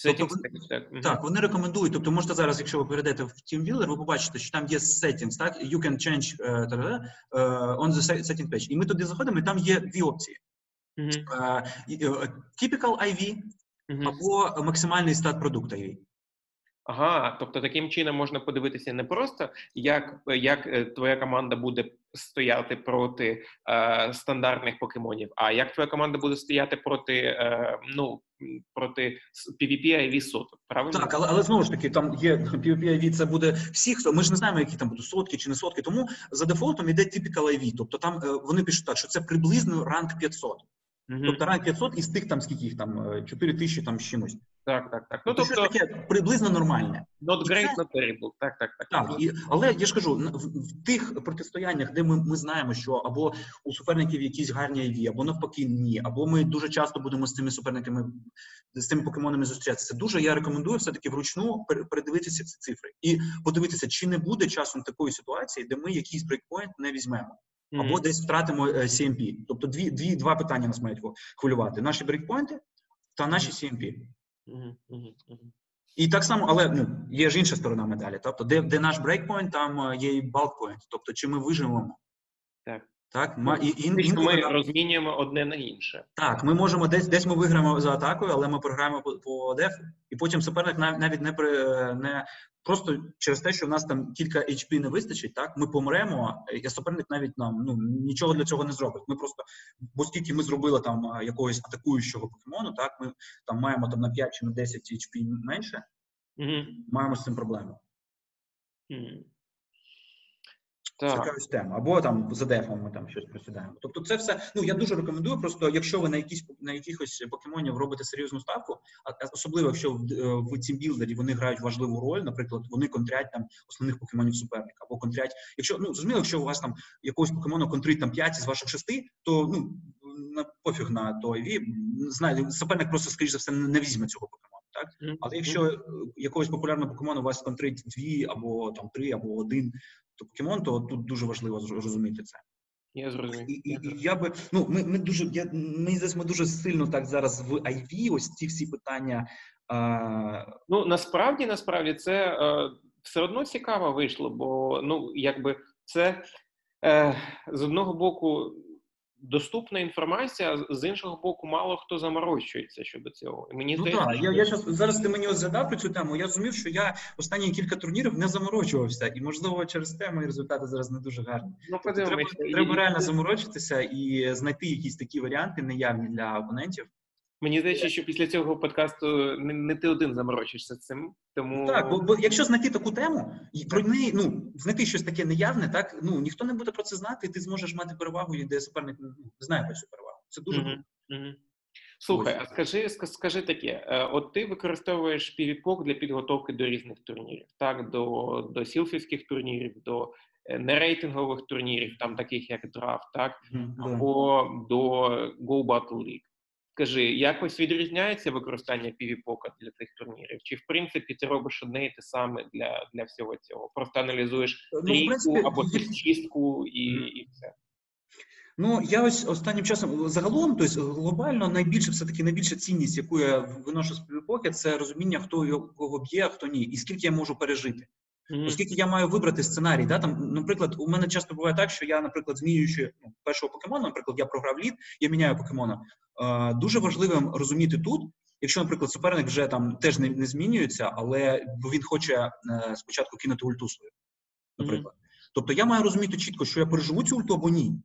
Settings, Тобто так, так. Так, вони рекомендують. Тобто, можете зараз, якщо ви перейдете в TeamViewer, ви побачите, що там є settings, так? You can change uh, on the setting page. І ми туди заходимо, і там є дві опції: е, typical IV або максимальний стат продукт IV. Ага, тобто таким чином можна подивитися не просто як, як е, твоя команда буде стояти проти е, стандартних покемонів, а як твоя команда буде стояти проти е, ну проти PvP IV соток, правильно? Так, але, але знову ж таки, там є PvP IV, це буде всіх. Ми ж не знаємо, які там будуть сотки чи не сотки. Тому за дефолтом іде typical IV. Тобто там е, вони пишуть так, що це приблизно ранг 500. Мгм. Тобто ранг 500 із тих там скільки їх там е, 4 тисячі там з чимось. Так, так, так. Ну Тобто, тобто щось таке приблизно нормальне. not great, not terrible. Так, так, так. Так, і, але я ж кажу, в, в тих протистояннях, де ми, ми знаємо, що або у суперників якісь гарні IV, або навпаки, ні, або ми дуже часто будемо з цими суперниками, з цими покемонами зустрічатися. Це дуже я рекомендую все-таки вручну передивитися ці цифри і подивитися, чи не буде часом такої ситуації, де ми якийсь брейкпойнт не візьмемо, Мгм. або десь втратимо е, CMP. Тобто дві, дві, два питання нас мають хвилювати: наші брейкпойнти та наші CMP. І так само, але ну є ж інша сторона медалі. Тобто, де, де наш брейкпойнт, там е, є і балкпойнт. Тобто, чи ми виживемо? Так. Так, ма, і, і, інколи ми розмінюємо одне на інше. так, ми можемо десь десь ми виграємо за атакою, але ми програємо по, по дефу. І потім суперник нав- навіть не при не просто через те, що в нас там кілька HP не вистачить. Так, ми помремо, і суперник навіть нам ну нічого для цього не зробить. Ми просто бо скільки ми зробили там якогось атакуючого покемону, так ми там маємо там на 5 чи на 10 HP менше, Мгм. маємо з цим проблему. Мгм. Це Так. ось тема. Або там за дефом ми там щось просідаємо. Тобто, це все. Ну я дуже рекомендую. Просто якщо ви на якісь на якихось покемонів робите серйозну ставку, особливо якщо в, е, в тімбілдері вони грають важливу роль, наприклад, вони контрять там основних покемонів суперника, або контрять. Якщо ну зрозуміло, якщо у вас там якогось покемону контрить там 5 із ваших 6, то ну на пофіг на той. Знає, суперник просто скоріш за все не візьме цього покемону. Так, але якщо е, якогось популярного покемону у вас контрить дві або там три, або один, то покемон, то тут дуже важливо зрозуміти це. Я зрозумів. І, і, і я би ну ми ми дуже я мені здається, ми дуже сильно так зараз в IV, ось ці всі питання. А... Ну насправді насправді це е, все одно цікаво вийшло, бо ну якби це е, з одного боку доступна інформація, з іншого боку, мало хто заморочується щодо цього. Мені ну, здається, так, що... я я щас, зараз ти мені згадав про цю тему. Я зрозумів, що я останні кілька турнірів не заморочувався, і можливо через те мої результати зараз не дуже гарні. Ну тобто, треба, треба реально заморочитися і знайти якісь такі варіанти неявні для опонентів. Мені здається, що після цього подкасту не, не ти один заморочишся цим. Тому так, бо, бо якщо знайти таку тему, і про неї ну знайти щось таке неявне, так ну ніхто не буде про це знати, і ти зможеш мати перевагу, і де суперник ну, знає про цю перевагу. Це дуже угу, угу. слухай. А скажи, скажи таке: е, от ти використовуєш півіпок для підготовки до різних турнірів, так до до сілфівських турнірів, до е, нерейтингових турнірів, там таких як драфт, так mm-hmm. або до Go Battle League. Скажи, якось відрізняється використання півіпока для цих турнірів? Чи в принципі ти робиш одне і те саме для для всього цього? Просто аналізуєш ну, трійку принципі, або чистку і, і все. Ну я ось останнім часом загалом, тобто глобально найбільше все таки найбільша цінність, яку я виношу з півіпоки, це розуміння, хто його б'є, а хто ні, і скільки я можу пережити. Mm-hmm. Оскільки я маю вибрати сценарій, да там, наприклад, у мене часто буває так, що я, наприклад, змінюючи ну, першого покемона, наприклад, я програв лід, я міняю покемона. Е, Дуже важливим розуміти тут, якщо, наприклад, суперник вже там теж не, не змінюється, але він хоче е, спочатку кинути ульту свою, наприклад. Mm-hmm. Тобто я маю розуміти чітко, що я переживу цю ульту або ні.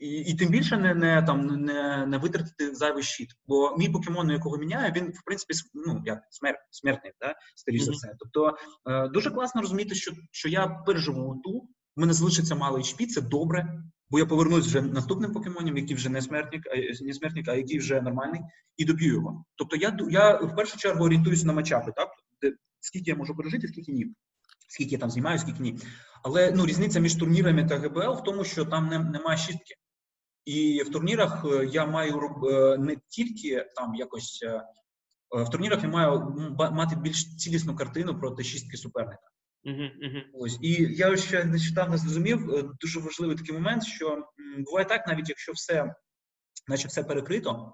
І і тим більше не не там не не витратити зайвий щит. Бо мій покемон, якого міняю, він в принципі ну як смер, смертний, да, скоріш за все. Тобто е, дуже класно розуміти, що що я переживу ту, в мене залишиться мало HP, це добре, бо я повернусь вже наступним покемоном, який вже не смертник, а не смертник, а який вже нормальний, і доб'ю його. Тобто, я я в першу чергу орієнтуюся на матчапи, так де скільки я можу пережити, скільки ні скільки я там знімаю, скільки ні. Але ну, різниця між турнірами та ГБЛ в тому, що там не, немає шістки. І в турнірах е, я маю е, не тільки там якось е, в турнірах я маю мати більш цілісну картину проти шістки суперника. Uh-huh, uh-huh. Ось і я ще нещодавно зрозумів дуже важливий такий момент, що буває так, навіть якщо все, наче все перекрито,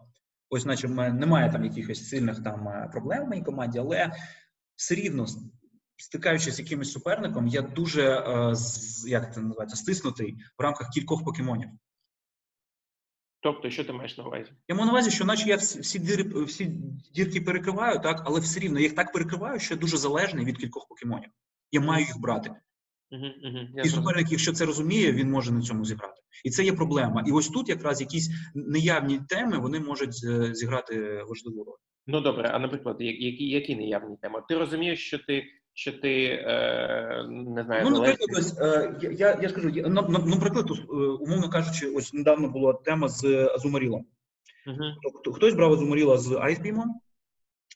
ось, наче немає там якихось сильних там проблем в моїй команді, але все рівно стикаючись з якимось суперником, я дуже е, як це називається, стиснутий в рамках кількох покемонів. Тобто, що ти маєш на увазі? Я маю на увазі, що наче я всі дір, всі дірки перекриваю, так, але все рівно я їх так перекриваю, що я дуже залежний від кількох покемонів. Я маю їх брати. Угу, угу, І суперник, якщо це розуміє, він може на цьому зіграти. І це є проблема. І ось тут якраз якісь неявні теми вони можуть е, зіграти важливу роль. Ну добре, а наприклад, які які неявні теми? Ти розумієш, що ти що ти е, не знаю, ну, наприклад, ось, е, я я скажу, я, наприклад, е, умовно кажучи, ось недавно була тема з Азумарілом. Uh-huh. Хтось брав Азумаріла з Айсбімом,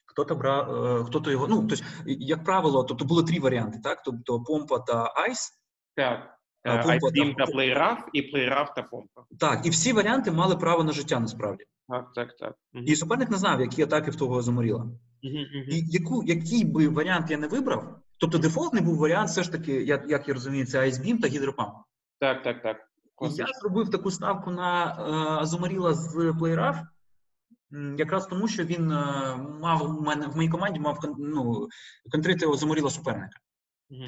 хто-то брав, хто-то його. Ну, тобто, як правило, тобто були три варіанти, так? Тобто помпа та ice. Так. Айсбім та Play Rough, і Play Rough та помпа. Так, і всі варіанти мали право на життя насправді. Так, так, так. Угу. І суперник не знав, які атаки в того Азумаріла. І яку, який би варіант я не вибрав, тобто дефолтний був варіант, все ж таки, як як я розумію, це Ice Beam та Hydro Pump. Так, так, так. І я зробив таку ставку на е, Азумаріла з PlayRAF, якраз тому, що він е, мав у мене в моїй команді мав ну, контрити Азумаріла суперника. Угу.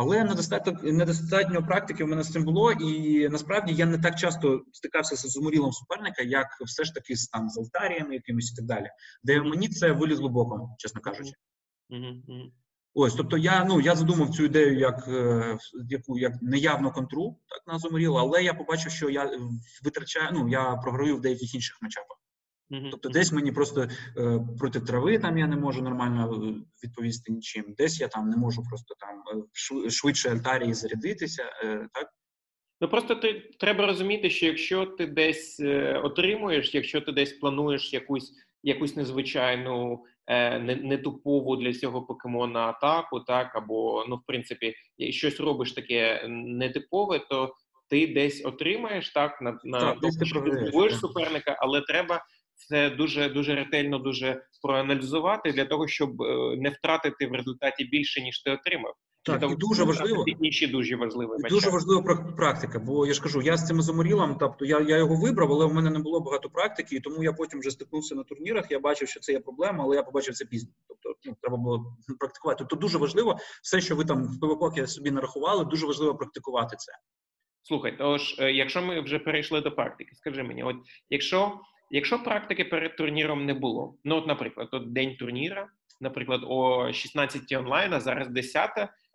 Але недостатньо недостатньо практики в мене з цим було, і насправді я не так часто стикався з зуморілом суперника, як все ж таки з там з алтаріями якимось і так далі, де мені це вилізло боком, чесно кажучи. Ось, тобто я ну я задумав цю ідею як е, яку як неявну контру, так на Зумаріла, але я побачив, що я витрачаю, ну я програю в деяких інших матчапах. Тобто, десь мені просто е, проти трави там я не можу нормально е, відповісти нічим, десь я там не можу просто там е, швидше альтарії зарядитися. Е, так? Ну просто ти треба розуміти, що якщо ти десь е, отримуєш, якщо ти десь плануєш якусь якусь незвичайну, е, не, нетупову для цього покемона атаку, так або ну, в принципі, щось робиш таке нетипове, то ти десь отримаєш так на на так, тому, що ти суперника, але треба це дуже дуже ретельно дуже проаналізувати для того, щоб е, не втратити в результаті більше ніж ти отримав. Так, і дуже важливо інші дуже важливо. І дуже важлива практика. Бо я ж кажу, я з цим заморілом, тобто я я його вибрав, але в мене не було багато практики, і тому я потім вже стикнувся на турнірах. Я бачив, що це є проблема, але я побачив це пізно. Тобто ну, треба було [LAUGHS] практикувати. Тобто дуже важливо все, що ви там в ПВП собі нарахували, дуже важливо практикувати це. Слухай, тож, е, якщо ми вже перейшли до практики, скажи мені, от якщо якщо практики перед турніром не було, ну от, наприклад, от день турніра, наприклад, о 16 онлайн, а зараз 10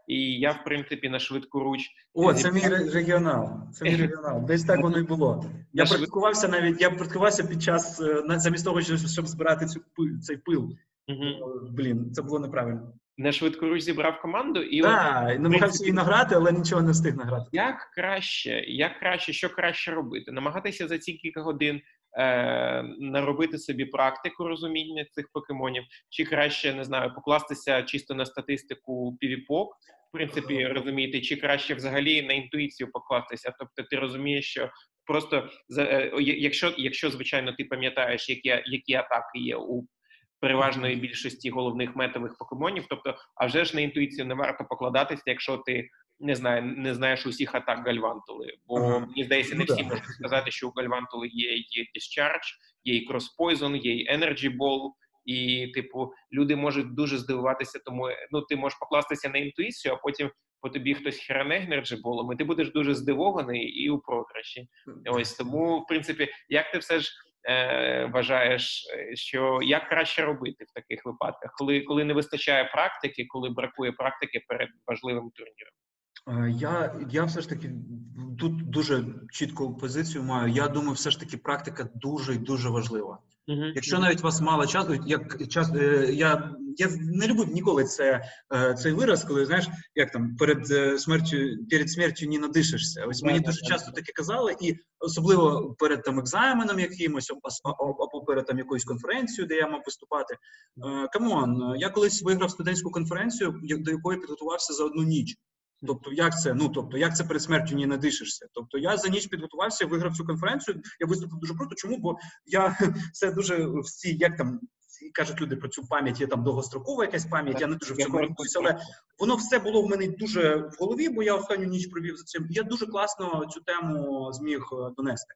і я, в принципі, на швидку руч. О, це мій регіонал. Це мій регіонал. Десь так воно і було. [LAUGHS] Я практикувався навіть, я практикувався під час е, замість того, щоб збирати цю цей пил. Угу. Блін, це було неправильно. На швидку руч зібрав команду і Так, намагався її награти, але нічого не встиг награти. Як краще, як краще, що краще робити? Намагатися за ці кілька годин е, наробити собі практику розуміння цих покемонів, чи краще не знаю, покластися чисто на статистику півіпок, в принципі, розуміти, чи краще взагалі на інтуїцію покластися. Тобто, ти розумієш, що просто е, якщо, якщо звичайно, ти пам'ятаєш, які які атаки є у переважної більшості головних метових покемонів, тобто, а вже ж на інтуїцію не варто покладатися, якщо ти не знаю, не знаєш усіх атак Гальвантули. Бо ага. мені здається, не ну, всі можуть сказати, що у Гальвантули є є Discharge, є і Cross Poison, є і Energy Ball, і, типу, люди можуть дуже здивуватися, тому ну ти можеш покластися на інтуїцію, а потім по тобі хтось херане Energy Ball, і ти будеш дуже здивований і у програші. Ось тому, в принципі, як ти все ж. Е, вважаєш, що як краще робити в таких випадках, коли коли не вистачає практики, коли бракує практики перед важливим турніром? Е, я я все ж таки тут дуже чітку позицію маю. Я думаю, все ж таки практика дуже і дуже важлива. Uh-huh. Якщо навіть у вас мало часу, як час е, я я не люблю ніколи це е, цей вираз, коли знаєш, як там перед смертю перед смертю не надишишся. Ось мені дуже часто таке казали, і особливо перед там екзаменом якимось, або перед там якоюсь конференцією, де я мав виступати. Come on, я колись виграв студентську конференцію, до якої підготувався за одну ніч. Тобто, як це? Ну тобто, як це перед смертю не надишишся? Тобто я за ніч підготувався, виграв цю конференцію. Я виступив дуже круто. Чому? Бо я [LAUGHS] це дуже всі, як там кажуть люди про цю пам'ять, є там довгострокова якась пам'ять. Я не дуже в цьому орієнтуюся, але воно все було в мене дуже в голові, бо я останню ніч провів за цим. Я дуже класно цю тему зміг е, донести.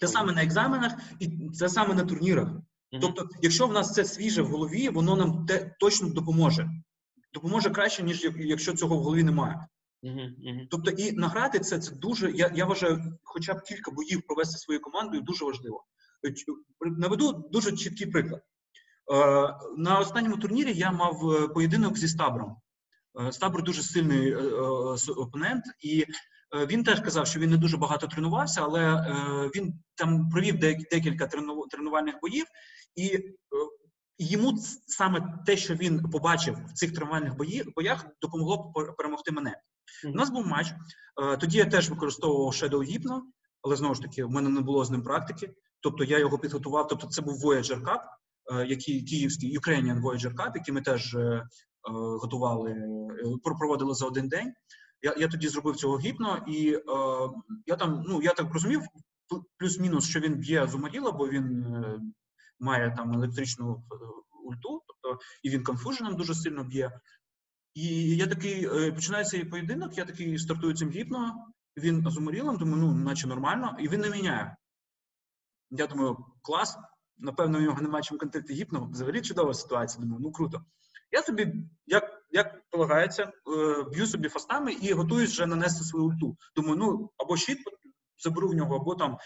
Це саме на екзаменах, і це саме на турнірах. Тобто, якщо в нас це свіже в голові, воно нам те точно допоможе допоможе краще, ніж якщо цього в голові немає. Uh-huh, uh-huh. Тобто, і награти це це дуже. Я я вважаю, хоча б кілька боїв провести своєю командою дуже важливо. Наведу дуже чіткий приклад. Е, на останньому турнірі я мав е, поєдинок зі Стабром. Е, Стабр дуже сильний опонент, і він теж казав, що він не дуже багато тренувався, але він там провів декілька тренувальних боїв, і йому саме те, що він побачив в цих тренувальних боях, допомогло перемогти мене. У нас був матч. Е, тоді я теж використовував Shadow Hypno, але знову ж таки, в мене не було з ним практики. Тобто я його підготував. Тобто, це був Voyager Cup, е, який київський Ukrainian Voyager Cup, який ми теж е, готували, проводили за один день. Я я тоді зробив цього гіпно, і е, я там, ну я так розумів, плюс-мінус, що він б'є Зумаріла, бо він має там електричну е, ульту, тобто і він конфуженом дуже сильно б'є. І я такий е, починається цей поєдинок, я такий стартую цим гіпно, він азуморілом, думаю, ну, наче нормально, і він не міняє. Я думаю, клас, напевно, у нього немає чим контакти гіпно. Взагалі чудова ситуація. Думаю, ну круто. Я собі, як як полагається, е, б'ю собі фастами і готуюсь вже нанести свою ульту. Думаю, ну або щит заберу в нього, або там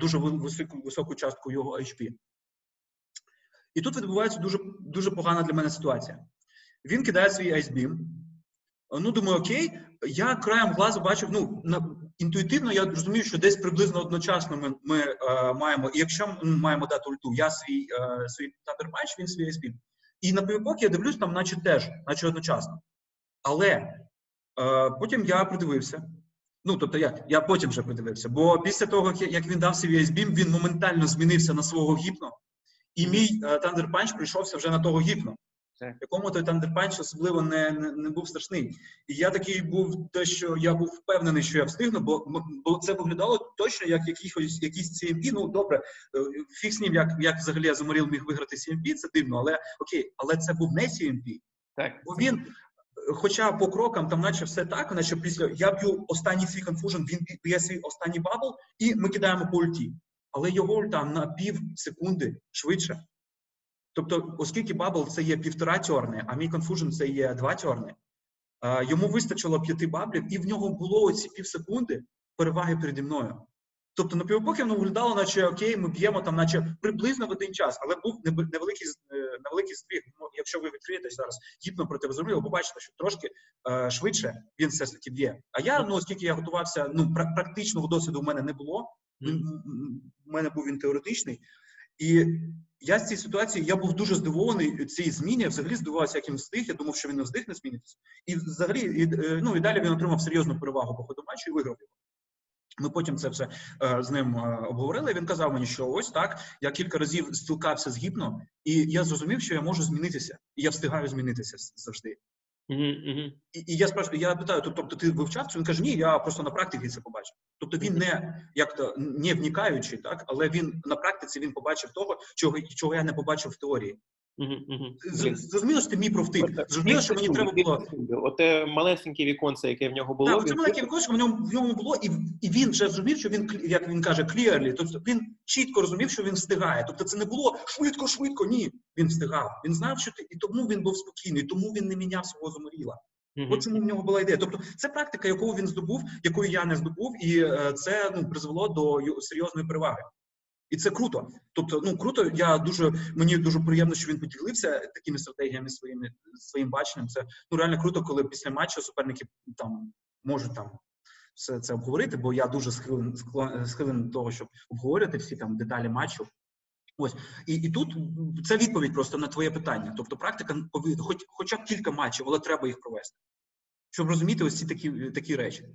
дуже високу високу частку його HP. І тут відбувається дуже дуже погана для мене ситуація. Він кидає свій Ice Beam. Ну, думаю, окей, я краєм глазу бачив, ну, на, інтуїтивно я розумію, що десь приблизно одночасно ми ми е, маємо, і якщо ми маємо дати ульту, я свій е, свій Thunder Punch, він свій Ice Beam. І на півбок я дивлюсь там, наче теж, наче одночасно. Але е, потім я придивився. Ну, тобто я я потім вже придивився, бо після того, як він дав свій Ice Beam, він моментально змінився на свого гіпно. І мій Thunder Punch прийшовся вже на того гіпно. якому той Thunder Punch особливо не, не не, був страшний. І я такий був те, що я був впевнений, що я встигну, бо бо це виглядало точно як якийсь якийсь CMP. Ну добре, е, фіг з ним, як як взагалі Азумаріл міг виграти CMP, це дивно, але окей, але це був не CMP. Так. Бо він. Хоча по крокам там, наче все так, наче після я б'ю останній свій Confusion, він б'є свій останній Bubble, і ми кидаємо по ульті. Але його ульта на пів секунди швидше. Тобто, оскільки Bubble це є півтора тьорни, а мій Confusion це є два тьорни, йому вистачило п'яти баблів, і в нього було оці пів секунди переваги переді мною. Тобто на воно виглядало, наче окей, ми б'ємо там, наче приблизно в один час, але був невеликий е, невеликий здвиг. Ну, якщо ви відкриєте зараз гіпно проти ви побачите, що трошки е, швидше він все ж таки б'є. А я, ну оскільки я готувався, ну практичного досвіду в мене не було. У мене був він теоретичний, і я з цієї ситуації я був дуже здивований цієї зміні. Я взагалі здивувався, як він встиг. Я думав, що він не встиг не змінитися. І взагалі, і, е, ну і далі він отримав серйозну перевагу по ходу матчу і виграв його. Ми потім це все е, з ним е, обговорили. Він казав мені, що ось так. Я кілька разів спілкався з гіпно, і я зрозумів, що я можу змінитися, і я встигаю змінитися завжди. Mm-hmm. І і я спрашиваю, я питаю, тобто ти вивчав це? Він каже, ні, я просто на практиці це побачив. Тобто він не як то не вникаючи, так але він на практиці він побачив того, чого чого я не побачив в теорії. Зрозуміло, що ти мій профтик. Зрозуміло, що мені треба було. Оте малесеньке віконце, яке в нього було. Так, це маленьке віконце, в ньому в ньому було, і і він вже зрозумів, що він як він каже, clearly, тобто він чітко розумів, що він встигає. Тобто це не було швидко, швидко. Ні, він встигав. Він знав, що ти, і тому він був спокійний, тому він не міняв свого заморіла. Mm-hmm. От чому в нього була ідея. Тобто, це практика, яку він здобув, якою я не здобув, і е, це ну призвело до серйозної переваги. І це круто. Тобто, ну круто. Я дуже мені дуже приємно, що він поділився такими стратегіями своїми своїм баченням. Це ну реально круто, коли після матчу суперники там можуть там все це обговорити. Бо я дуже схилен схилен до того, щоб обговорити всі там деталі матчу. Ось і і тут це відповідь просто на твоє питання. Тобто, практика хоч хоча б кілька матчів, але треба їх провести, щоб розуміти ось ці такі такі речі.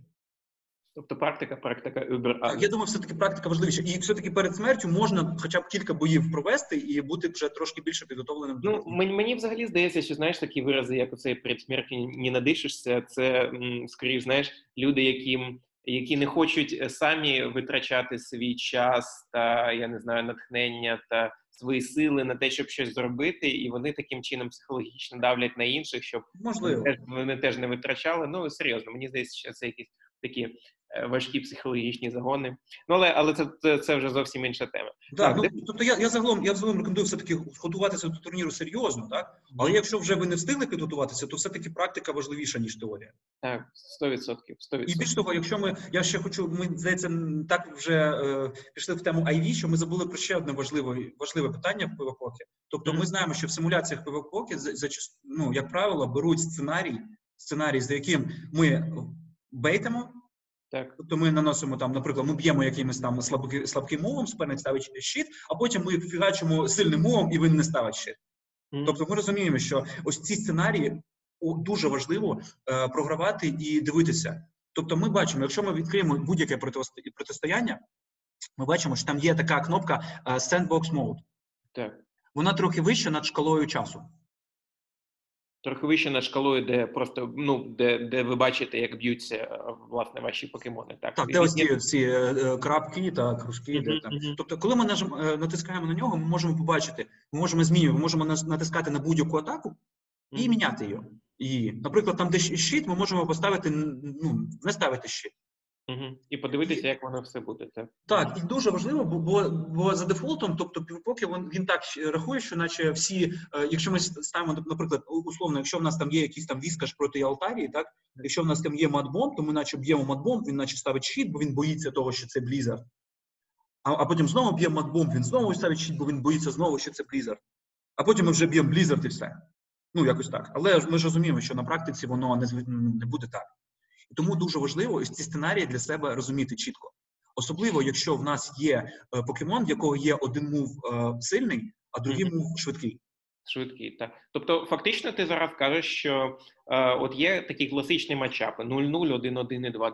Тобто практика, практика Uber. Я думаю, все-таки практика важливіша. І все-таки перед смертю можна хоча б кілька боїв провести і бути вже трошки більше підготовленим. Ну мені, мені взагалі здається, що знаєш такі вирази, як оцей перед смертю не надишишся. Це скоріш, знаєш, люди, які які не хочуть е, самі витрачати свій час та я не знаю натхнення та свої сили на те, щоб щось зробити, і вони таким чином психологічно давлять на інших, щоб можливо вони теж, вони теж не витрачали. Ну серйозно, мені здається, що це якісь такі важкі психологічні загони. Ну але але це це, це вже зовсім інша тема. Да, так, ну. Тобто я я загалом я загалом рекомендую все таки готуватися до турніру серйозно, так але якщо вже ви не встигли підготуватися, то все таки практика важливіша ніж теорія. Так, 100%. 100%. І більш того, якщо ми я ще хочу, ми здається, так вже е, пішли в тему IV, що ми забули про ще одне важливе важливе питання в пивопокі. Тобто, mm-hmm. ми знаємо, що в симуляціях пивопокі за, за ну, як правило, беруть сценарій, сценарій, за яким ми бейтимо. Так. Тобто ми наносимо там, наприклад, ми б'ємо якимось там слабки, слабким мовом, суперник ставить щит, а потім ми фігачимо сильним мовом, і він не ставить щит. Mm. Тобто ми розуміємо, що ось ці сценарії дуже важливо е, програвати і дивитися. Тобто, ми бачимо, якщо ми відкриємо будь-яке протистояння, ми бачимо, що там є така кнопка е, Sandbox Mode. Так. Вона трохи вища над шкалою часу. Трохи вище над шкалою, де просто ну де де ви бачите, як б'ються е, власне ваші покемони. Так, так де ось ці всі е, е, крапки та кружки. Mm-hmm. Де, там. Тобто, коли ми нажим, натискаємо на нього, ми можемо побачити, ми можемо змінювати, ми можемо натискати на будь-яку атаку і mm-hmm. міняти її. І, наприклад, там, де щит, ми можемо поставити ну не ставити щит. Угу. І подивитися, як воно все буде. Так, Так, і дуже важливо, бо бо, бо за дефолтом, тобто півпоки він, він так рахує, що наче всі, е, якщо ми ставимо, наприклад, условно, якщо в нас там є якийсь там віскаш проти Алтарії, так якщо в нас там є матбомб, то ми наче б'ємо матбомб, він наче ставить щит, бо він боїться того, що це Blizzard. А а потім знову б'ємо матбомб, він знову ставить щит, бо він боїться знову, що це Blizzard. А потім ми вже б'ємо Blizzard і все. Ну, якось так. Але ми ж розуміємо, що на практиці воно не не буде так. І тому дуже важливо ось ці сценарії для себе розуміти чітко. Особливо, якщо в нас є е, покемон, в якого є один мув е, сильний, а другий mm-hmm. мув швидкий. Швидкий, так. Тобто, фактично, ти зараз кажеш, що е, от є такі класичні матчапи 0-0, 1-1 і 2-2.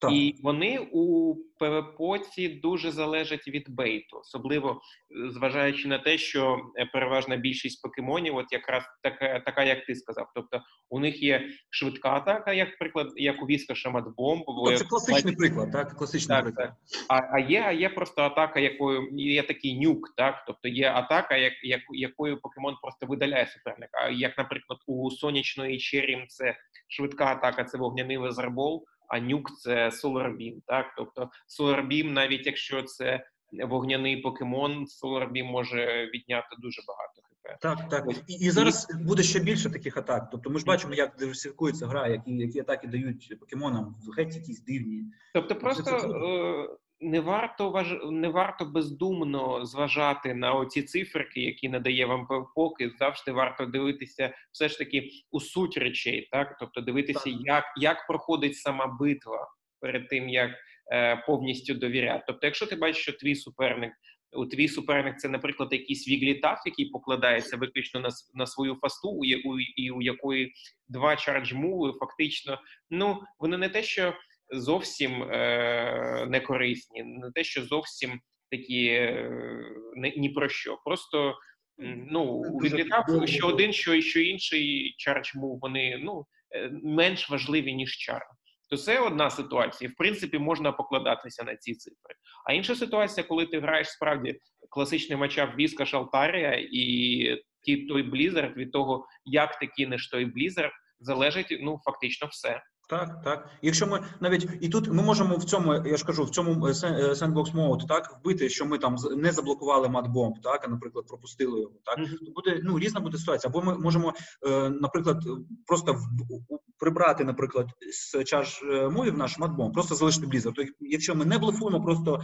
Так. І вони у ПВПоці дуже залежать від бейту, особливо е, зважаючи на те, що е, переважна більшість покемонів, от якраз така, така, як ти сказав. Тобто у них є швидка атака, як приклад, як у Віска Шаматбомб. Ну, це класичний приклад, так? Класичний так, приклад. Так. А а є а є просто атака, якою є такий нюк, так тобто є атака, як, як якою покемон просто видаляє суперника. Як, наприклад, у сонячної Черім це швидка атака, це вогняний везербол а нюк це SolarBeam. Так, тобто SolarBeam, навіть якщо це вогняний покемон, SolarBeam може відняти дуже багато хп. Так, так і, і зараз буде ще більше таких атак. Тобто, ми ж бачимо, як диверсифікується гра, які які атаки дають покемонам геть якісь дивні. Тобто, просто не варто важ... не варто бездумно зважати на оці циферки, які надає вам поки завжди варто дивитися, все ж таки у суть речей, так тобто дивитися, так. як як проходить сама битва перед тим, як е, повністю довіряти. Тобто, якщо ти бачиш, що твій суперник. У твій суперник це, наприклад, якийсь віглітаф, який покладається виключно на на свою фасту, у, у, і у якої два чардж-муви фактично, ну вони не те, що зовсім е, не корисні, не те, що зовсім такі не, ні про що. Просто ну віглітаф що один, що що інший charge, чому вони ну е, менш важливі ніж Charm. То це одна ситуація. В принципі, можна покладатися на ці цифри. А інша ситуація, коли ти граєш справді класичний матчап Віска Шалтарія і ті той Блізард від того, як ти кинеш той Блізард, залежить ну фактично все. Так, так. Якщо ми навіть і тут ми можемо в цьому, я ж кажу, в цьому е, е, sandbox mode, так вбити, що ми там не заблокували матбомб, так, а наприклад, пропустили його. Так mm-hmm. то буде ну різна буде ситуація. Або ми можемо, е, наприклад, просто прибрати, наприклад, з чаш мові в наш матбомб, просто залишити блізер. То якщо ми не блефуємо, просто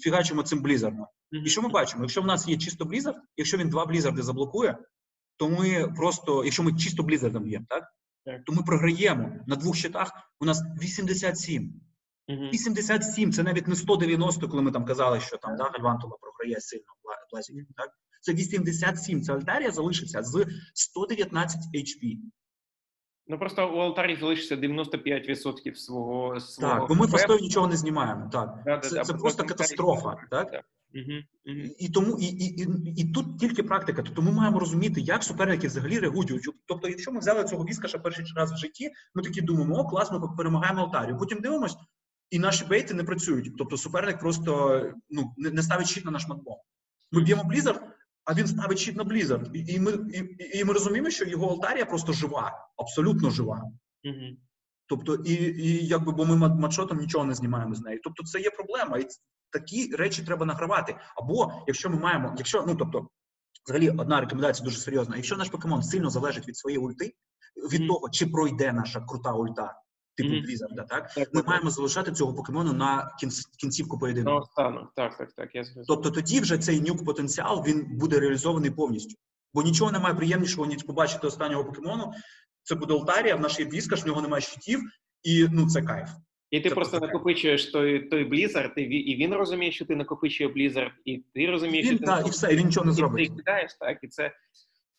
фігачимо цим блізерно. Mm-hmm. І що ми бачимо? Якщо в нас є чисто блізер, якщо він два блізерди заблокує, то ми просто, якщо ми чисто блізердом б'ємо, так то ми програємо на двох щитах. У нас 87. Угу. 87 це навіть не 190, коли ми там казали, що там да, Гальвантула програє сильно Блазіків. Так це 87. Це Альтарія залишиться з 119 HP. Ну просто у Алтарі залишиться 95% свого свого. Так, бо ми постійно нічого не знімаємо. Так, да, це, да, це просто катастрофа. Так? І тому і, і, і, і тут тільки практика. Тобто ми маємо розуміти, як суперники взагалі реагують. Тобто, якщо ми взяли цього віскаша перший раз в житті, ми такі думаємо, о, класно, ми перемагаємо Алтарію. Потім дивимось, і наші бейти не працюють. Тобто суперник просто ну, не, не ставить щит на наш матбом. Ми б'ємо Blizzard, а він ставить щит на Blizzard. І, і ми і, і, ми розуміємо, що його Алтарія просто жива, абсолютно жива. Тобто, і і якби бо ми матшотом нічого не знімаємо з неї. Тобто, це є проблема, і такі речі треба награвати. Або якщо ми маємо, якщо ну тобто, взагалі одна рекомендація дуже серйозна. Якщо наш покемон сильно залежить від своєї ульти, від mm-hmm. того, чи пройде наша крута ульта. Типу mm-hmm. Blizzard, так? так ми так, маємо так. залишати цього покемону на кінцівку поєдинку. Ну, стану. Так, так, так. Я тобто тоді вже цей нюк потенціал він буде реалізований повністю. Бо нічого немає приємнішого, ніж побачити останнього покемону. Це буде Алтарія, в нашій віскаш, в нього немає щитів, і ну це кайф. І ти це просто таке. накопичуєш той той Blizzard, і, і він розуміє, що ти накопичує Blizzard, і ти розумієш, він, що ти та, і все, і він нічого не зробить. ти кидаєш, так, і це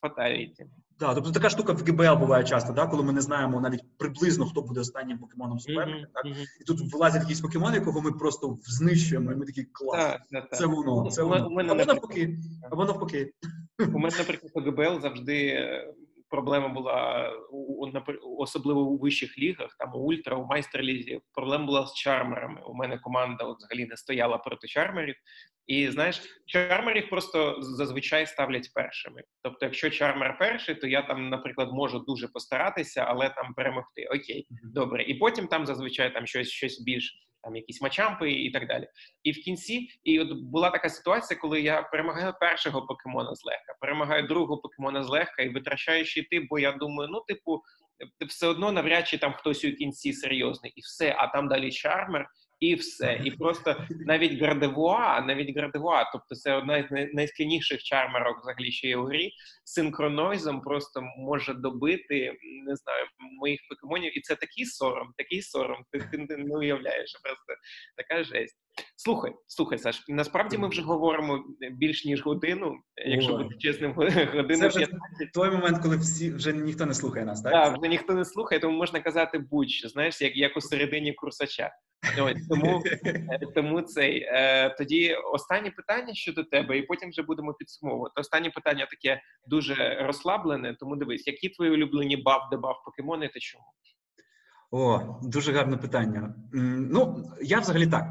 фаталіті. Так, тобто така штука в ГБЛ буває часто, да, коли ми не знаємо навіть приблизно, хто буде останнім покемоном суперника. Mm-hmm, так? Mm-hmm. І тут вилазять якісь покемони, якого ми просто знищуємо, і ми такі клас. Так, так, це воно. це воно. Або навпаки. Або навпаки. У мене, наприклад, ГБЛ завжди проблема була у особливо у вищих лігах, там у ультра, у майстерлізі. Проблема була з чармерами. У мене команда от взагалі не стояла проти чармерів. І знаєш, чармерів просто зазвичай ставлять першими. Тобто, якщо чармер перший, то я там, наприклад, можу дуже постаратися, але там перемогти. Окей, добре. І потім там зазвичай там щось щось більш там якісь мачампи і так далі. І в кінці, і от була така ситуація, коли я перемагаю першого покемона злегка, перемагаю другого покемона злегка і витрачаю щити, бо я думаю, ну, типу, все одно навряд чи там хтось у кінці серйозний, і все, а там далі чармер. І все, і просто навіть градевуа, навіть градевуа, тобто це одна з найскільніших чармерок взагалі ще є у грі. Синхронойзом просто може добити не знаю моїх покемонів, і це такий сором, такий сором. Ти, ти не уявляєш, просто така жесть. Слухай, слухай, Саш, насправді ми вже говоримо більш ніж годину, якщо О. бути чесним, годину [LAUGHS] Це вже той момент, коли всі вже ніхто не слухає нас, так? Так, вже ніхто не слухає, тому можна казати будь-що, знаєш, як, як у середині курсача. Ось, тому, е, тому цей е, тоді останнє питання щодо тебе, і потім вже будемо підсумовувати. Останнє питання таке дуже розслаблене, тому дивись, які твої улюблені баф, дебаф покемони та чому? О, дуже гарне питання. Ну, я взагалі так.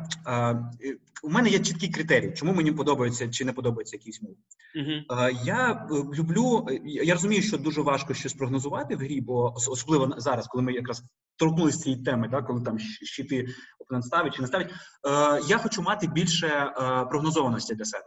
У мене є чіткий критерій, чому мені подобається чи не подобається якийсь мов. Угу. Я е, люблю, я розумію, що дуже важко щось прогнозувати в грі, бо особливо зараз, коли ми якраз торкнулися цієї теми, так, коли там щити опонент ставить чи не ставить. Е, Я хочу мати більше е, прогнозованості для себе.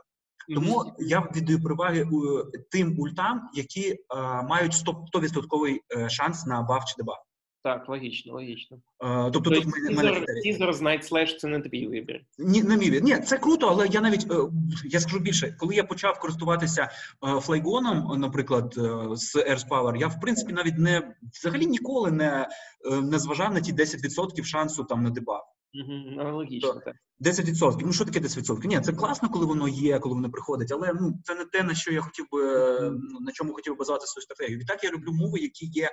Тому я віддаю переваги у тим ультам, які е, мають 100%, 100% е, шанс на баф чи дебаф. Так, логічно, логічно. Е, Тобто тут в мене- Тізер, тізер – це не твій вибір. Ні, на мій Ні, це круто, але я навіть е, я скажу більше, коли я почав користуватися е, флейгоном, наприклад, е, з Power, я в принципі навіть не взагалі ніколи не, е, не зважав на ті 10% шансу там на дебаф. Угу. Логічно, так. 10%. Ну що таке 10%? Ні, це класно, коли воно є, коли воно приходить, але ну це не те, на що я хотів би ну, на чому хотів би базувати свою стратегію. Відтак я люблю мови, які є.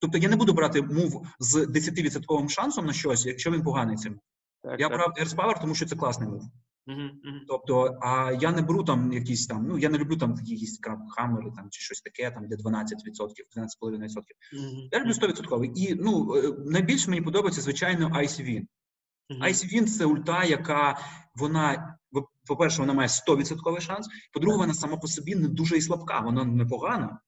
Тобто я не буду брати мув з 10% шансом на щось, якщо він поганий цим. так Я так. брав Earth Power, тому що це класний мув. Угу, угу. Тобто, а я не беру там якісь там, ну я не люблю там якісь крабхаммери там чи щось таке, там де 12%, 12,5%. Я люблю 100%. І ну е, найбільше мені подобається, звичайно, ICV. ICV – це ульта, яка вона по-перше, вона має 100% шанс. По-друге, вона сама по собі не дуже і слабка, вона непогана.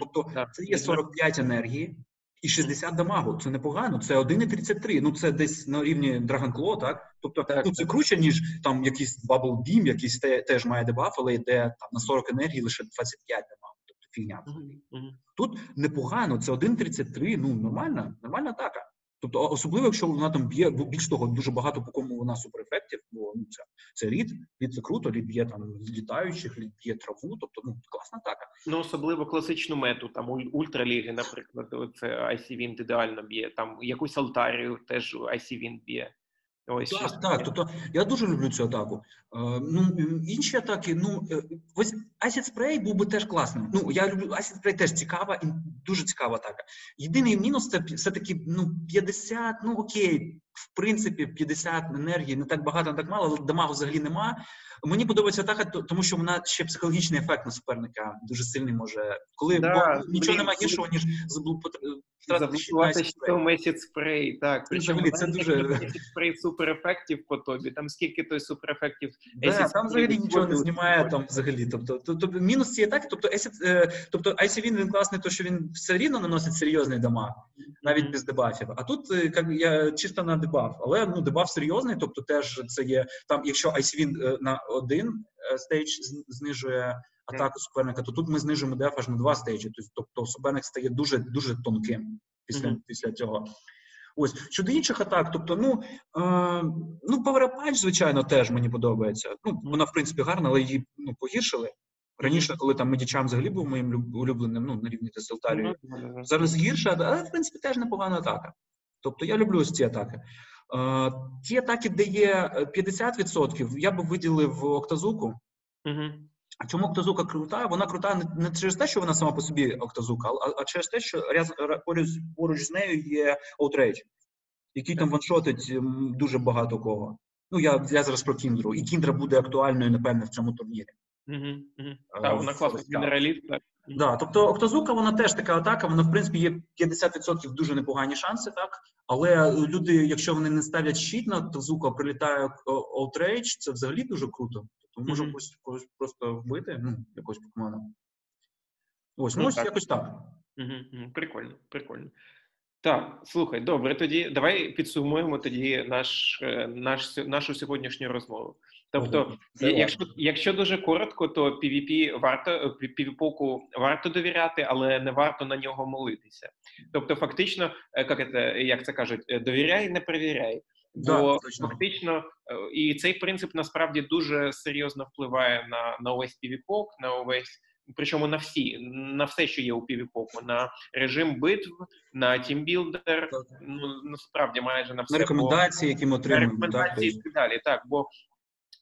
Тобто Так. це є 45 енергії і 60 дамагу. Це непогано. Це 1,33. Ну це десь на рівні Dragon Claw, так? Тобто, Так, ну це круче, ніж там якийсь Bubble Beam, якийсь те, теж має дебаф, але йде там на 40 енергії лише 25 дамагу. Тобто фігня. Мгм. Тут непогано, це 1,33, ну нормальна, нормальна атака. Тобто, особливо, якщо вона там б'є, більш того, дуже багато по кому вона суперефектів, бо ну, це, це рід, рід це круто, рід б'є там літаючих, рід б'є траву, тобто ну класна атака. Ну, особливо класичну мету, там уль- ультраліги, наприклад, це IC Wind ідеально б'є. Там якусь алтарію теж IC Wind б'є. Ось Так, так. Тобто я дуже люблю цю атаку. Е, ну інші атаки, ну е, ось Acid Spray був би теж класним. Ну я люблю Acid Spray теж цікава і дуже цікава атака. Єдиний мінус це все таки ну 50, ну окей, в принципі, 50 енергії, не так багато, не так мало, але дамагу взагалі нема. Мені подобається атака, тому що вона ще психологічний ефект на суперника дуже сильний може. Коли Да, бо нічого немає гіршого, ніж втратити щит на Заблокувати Acid Spray. що месяць спрей, так. Взагалі це дуже- спрей суперефектів по тобі. Там скільки той суперефектів Да, там взагалі нічого не знімає там взагалі. Тобто, то- тобто мінус цієї атаки, тобто Acid, е, тобто IC він, класний, то що він все рівно наносить серйозний дамаг, навіть без дебафів. А тут е, як я чисто на дебаф, але ну дебаф серйозний, тобто теж це є там, якщо IC він е, на один е, стейдж знижує атаку суперника, то тут ми знижуємо деф аж на два стейджі. Тобто, суперник стає дуже дуже тонким після, Мгм. після цього. Ось щодо інших атак, тобто, ну е, ну Power звичайно, теж мені подобається. Ну вона в принципі гарна, але її ну погіршили. Раніше, коли там медічам взагалі був моїм улюбленим, ну на рівні з Альтарією. Ну, Зараз гірша, але в принципі теж непогана атака. Тобто я люблю ось ці атаки. Е, ті атаки, де є е, 50%, я би виділив Октазуку. Мгм. А чому Октазука крута? Вона крута не, не через те, що вона сама по собі Октазука, а, а через те, що ряз, поруч, поруч з нею є Outrage, який там ваншотить дуже багато кого. Ну, я, я зараз про Кіндру. І Кіндра буде актуальною, напевне, в цьому турнірі. Е, Так, вона класна Форестах. генераліст, так. Да, тобто Октазука, вона теж така атака, вона, в принципі, є 50% дуже непогані шанси, так? Але люди, якщо вони не ставлять щит на Октазука, прилітає о- Outrage, це взагалі дуже круто. Тобто може Мгм. когось, когось просто вбити, ну, якогось покемона. Ось, ну, Ну, ось так. якось так. Мгм. Прикольно, прикольно. Так, слухай, добре, тоді давай підсумуємо тоді наш, е, наш, нашу сьогоднішню розмову. Тобто, якщо, якщо дуже коротко, то PvP варто PvP-ку варто довіряти, але не варто на нього молитися. Тобто, фактично, е, як це, як це кажуть, е, довіряй, не перевіряй. Бо Да, фактично, е, і цей принцип насправді дуже серйозно впливає на, на увесь PvP, на увесь причому на всі, на все, що є у півіпоку, на режим битв, на тімбілдер, ну насправді майже на все на рекомендації, які ми отримуємо. рекомендації так, і далі. Так, бо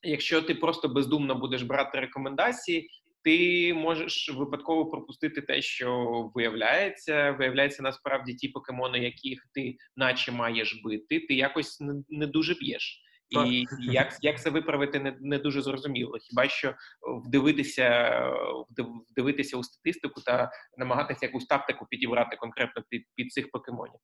якщо ти просто бездумно будеш брати рекомендації, ти можеш випадково пропустити те, що виявляється. Виявляється, насправді ті покемони, яких ти наче маєш бити, ти якось не, не дуже б'єш. І як як це виправити, не не дуже зрозуміло. Хіба що вдивитися вдивитися у статистику та намагатися якусь тактику підібрати конкретно під під цих покемонів?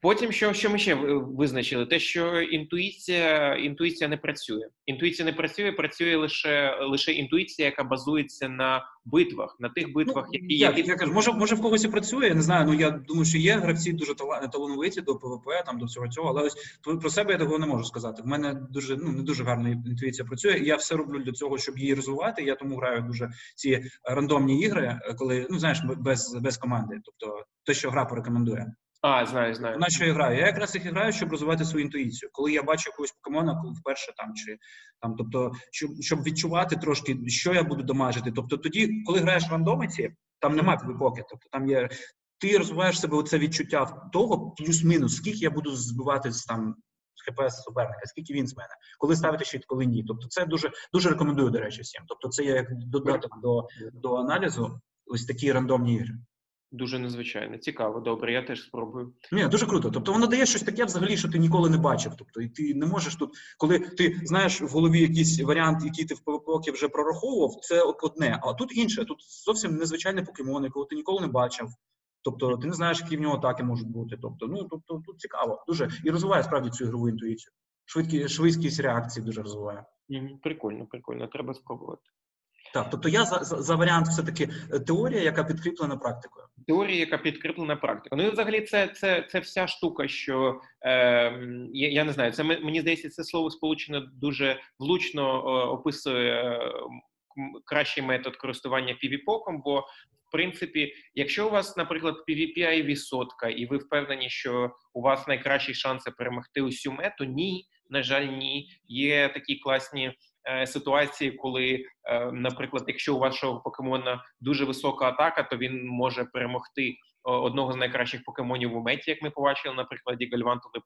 Потім, що що ми ще визначили, те, що інтуїція інтуїція не працює. Інтуїція не працює, працює лише лише інтуїція, яка базується на битвах, на тих битвах, ну, які як, які... я кажу, може, може в когось і працює. Я не знаю. Ну я думаю, що є гравці дуже талановиті до ПВП, там до всього цього. Але ось про себе я такого не можу сказати. В мене дуже ну не дуже гарна інтуїція працює. Я все роблю для цього, щоб її розвивати. Я тому граю дуже ці рандомні ігри, коли ну знаєш, без без команди, тобто те, що гра порекомендує. А, знаю, знаю. На що я граю? Я якраз їх граю, щоб розвивати свою інтуїцію. Коли я бачу якогось покемона вперше там чи там, тобто, щоб щоб відчувати трошки, що я буду домажити. Тобто, тоді, коли граєш в рандомиці, там немає випоки. Тобто там є. Ти розвиваєш себе оце відчуття того, плюс-мінус, скільки я буду збивати з там з ХПС суперника, скільки він з мене, коли ставити щит, коли ні. Тобто, це дуже дуже рекомендую, до речі, всім. Тобто, це є як додаток до, до аналізу, ось такі рандомні ігри. Дуже незвичайно. Цікаво, добре, я теж спробую. Ні, дуже круто. Тобто воно дає щось таке взагалі, що ти ніколи не бачив. Тобто, і ти не можеш тут, коли ти знаєш в голові якийсь варіант, який ти в ПВП вже прораховував, це одне. А тут інше. Тут зовсім незвичайний покемон, якого ти ніколи не бачив. Тобто ти не знаєш, які в нього атаки можуть бути. Тобто, ну тобто тут цікаво, дуже і розвиває справді цю ігрову інтуїцію. Швидкі швидкість реакції дуже розвиває. Прикольно, прикольно, треба спробувати. Так, тобто я за за варіант, все таки е, теорія, яка підкріплена практикою. Теорія, яка підкріплена практикою. Ну і взагалі, це це, це вся штука, що е, я я не знаю, це мені здається, це слово сполучено дуже влучно описує е, кращий метод користування півіпоком, бо в принципі, якщо у вас, наприклад, PvP сотка, і ви впевнені, що у вас найкращі шанси перемогти усю мету, ні, на жаль, ні. Є такі класні Е, ситуації, коли, е, наприклад, якщо у вашого покемона дуже висока атака, то він може перемогти одного з найкращих покемонів у меті, як ми побачили на прикладі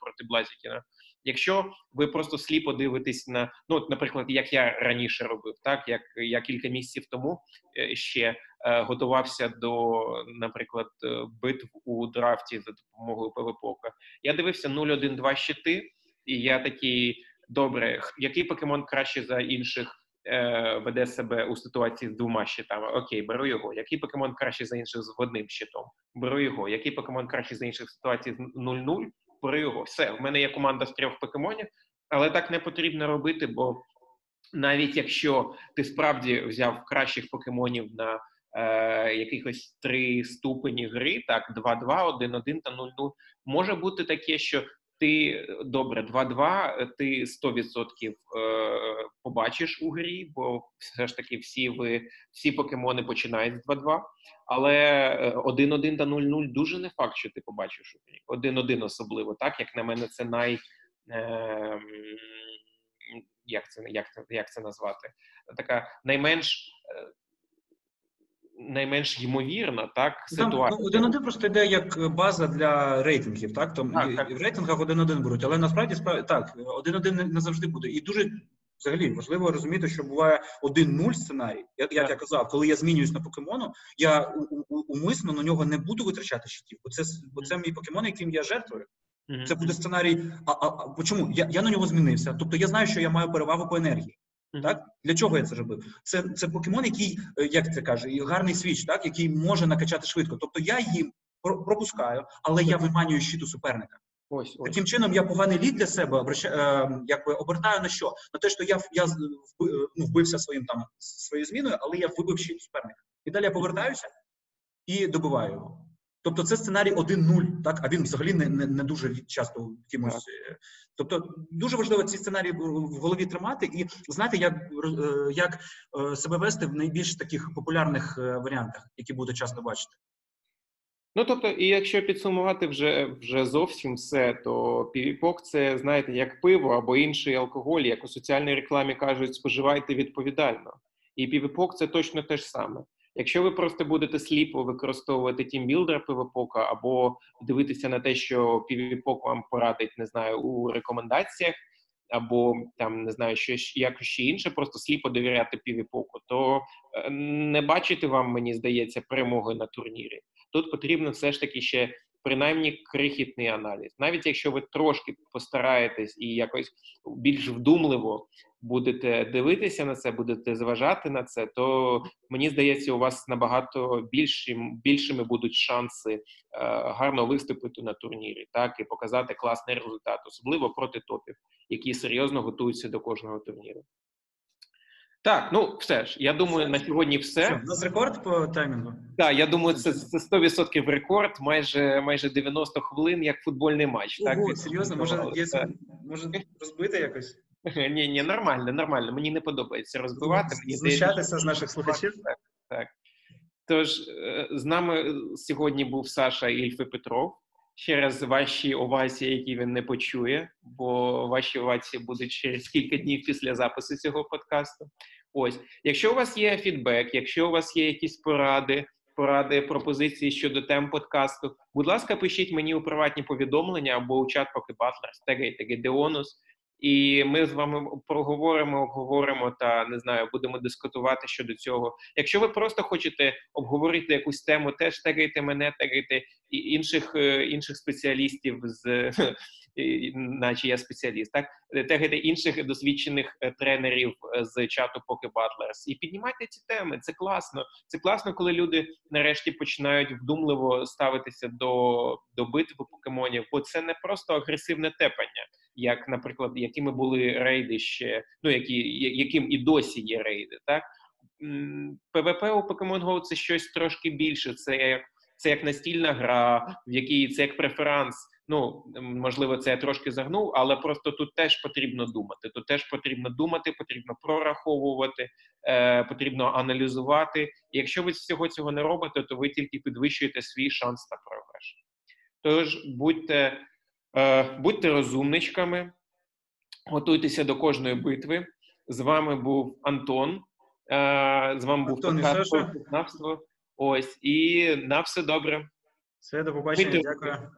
проти Блазікіна. Якщо ви просто сліпо дивитесь на ну, наприклад, як я раніше робив, так як я кілька місяців тому е, ще готувався до, наприклад, битв у драфті за допомогою ПВП, я дивився 0-1-2 щити, і я такий добре, який покемон краще за інших е, веде себе у ситуації з двома щитами? Окей, беру його. Який покемон краще за інших з одним щитом? Беру його. Який покемон краще за інших ситуацій з 0-0? Беру його. Все, в мене є команда з трьох покемонів, але так не потрібно робити, бо навіть якщо ти справді взяв кращих покемонів на е, якихось три ступені гри, так, 2-2, 1-1 та 0-0, може бути таке, що ти добре 2-2, ти 100% е, побачиш у грі, бо все ж таки всі ви всі покемони починають з 2-2, але 1-1 та 0-0 дуже не факт, що ти побачиш у грі. 1-1 особливо, так як на мене, це най е, як це як як це назвати? Така найменш е, найменш ймовірна так ситуація. Ну, один один просто йде як база для рейтингів. Так Там так, так. в рейтингах один один беруть, але насправді справді так, один один не завжди буде. І дуже взагалі важливо розуміти, що буває один-нуль сценарій. Як, як я казав, коли я змінююсь на покемону, я умисно на нього не буду витрачати щитів, бо це бо це мій покемон, яким я жертвую. Це буде сценарій. А а, а чому? Я я на нього змінився. Тобто я знаю, що я маю перевагу по енергії. Так для чого я це робив? Це це покемон, який, е, як це каже, гарний свіч, так який може накачати швидко. Тобто я їм пропускаю, але я виманюю щиту суперника. Ось, ось. Таким чином я поганий лід для себе е, якби обертаю на що? На те, що я я ну, вбився своїм там своєю зміною, але я вибив щит суперника. І далі я повертаюся і добиваю його. Тобто це сценарій 1-0, так, а він взагалі не не, не дуже часто кимось. Е, тобто дуже важливо ці сценарії в голові тримати і знати, як е, як е, себе вести в найбільш таких популярних варіантах, які буде часто бачити. Ну тобто, і якщо підсумувати вже вже зовсім все, то півіпок це знаєте, як пиво або інший алкоголь, як у соціальній рекламі кажуть, споживайте відповідально. І півіпок це точно те ж саме. Якщо ви просто будете сліпо використовувати тімбілдер півепока або дивитися на те, що півепок вам порадить, не знаю, у рекомендаціях, або там не знаю, що якось ще інше, просто сліпо довіряти півіпоку, то е, не бачити вам, мені здається, перемоги на турнірі. Тут потрібно все ж таки ще принаймні крихітний аналіз. Навіть якщо ви трошки постараєтесь і якось більш вдумливо будете дивитися на це, будете зважати на це, то мені здається, у вас набагато більшим, більшими будуть шанси е, гарно виступити на турнірі, так і показати класний результат, особливо проти топів, які серйозно готуються до кожного турніру. Так, ну все ж. Я думаю, на сьогодні все. Що, У нас рекорд по таймінгу? Так, я думаю, це це 100% рекорд, майже майже 90 хвилин, як футбольний матч. Ого, так? серйозно, може, є, може розбити якось? [LAUGHS] Ні, ні, нормально, нормально. Мені не подобається розбивати. Мені Знущатися з наших слухачів. Так, так. Тож е, з нами сьогодні був Саша Ільфи Петров. Через ваші овації, які він не почує, бо ваші овації будуть через кілька днів після запису цього подкасту. Ось, якщо у вас є фідбек, якщо у вас є якісь поради, поради, пропозиції щодо тем подкасту, будь ласка, пишіть мені у приватні повідомлення або у чат поки Батлер, тегайте Гедеонус. І ми з вами проговоримо, обговоримо та не знаю, будемо дискутувати щодо цього. Якщо ви просто хочете обговорити якусь тему, теж тегайте мене, тегайте і інших е, інших спеціалістів з [LAUGHS] наче я спеціаліст, так тегайте інших досвідчених е, тренерів е, з чату Поки Батлерс і піднімайте ці теми. Це класно. Це класно, коли люди нарешті починають вдумливо ставитися до до битви покемонів, бо це не просто агресивне тепання, як, наприклад, якими були рейди ще, ну які яким і досі є рейди, так. ПВП у Pokemon Go це щось трошки більше. Це як це як настільна гра, в якій це як преферанс. Ну можливо, це я трошки загнув, але просто тут теж потрібно думати. Тут теж потрібно думати, потрібно прораховувати, е, потрібно аналізувати. І якщо ви всього цього не робите, то ви тільки підвищуєте свій шанс на програш. Тож будьте, будьте розумничками, готуйтеся до кожної битви. З вами був Антон. Е, з вами був подкаст Ось і на все добре. Все, до побачення. Дякую.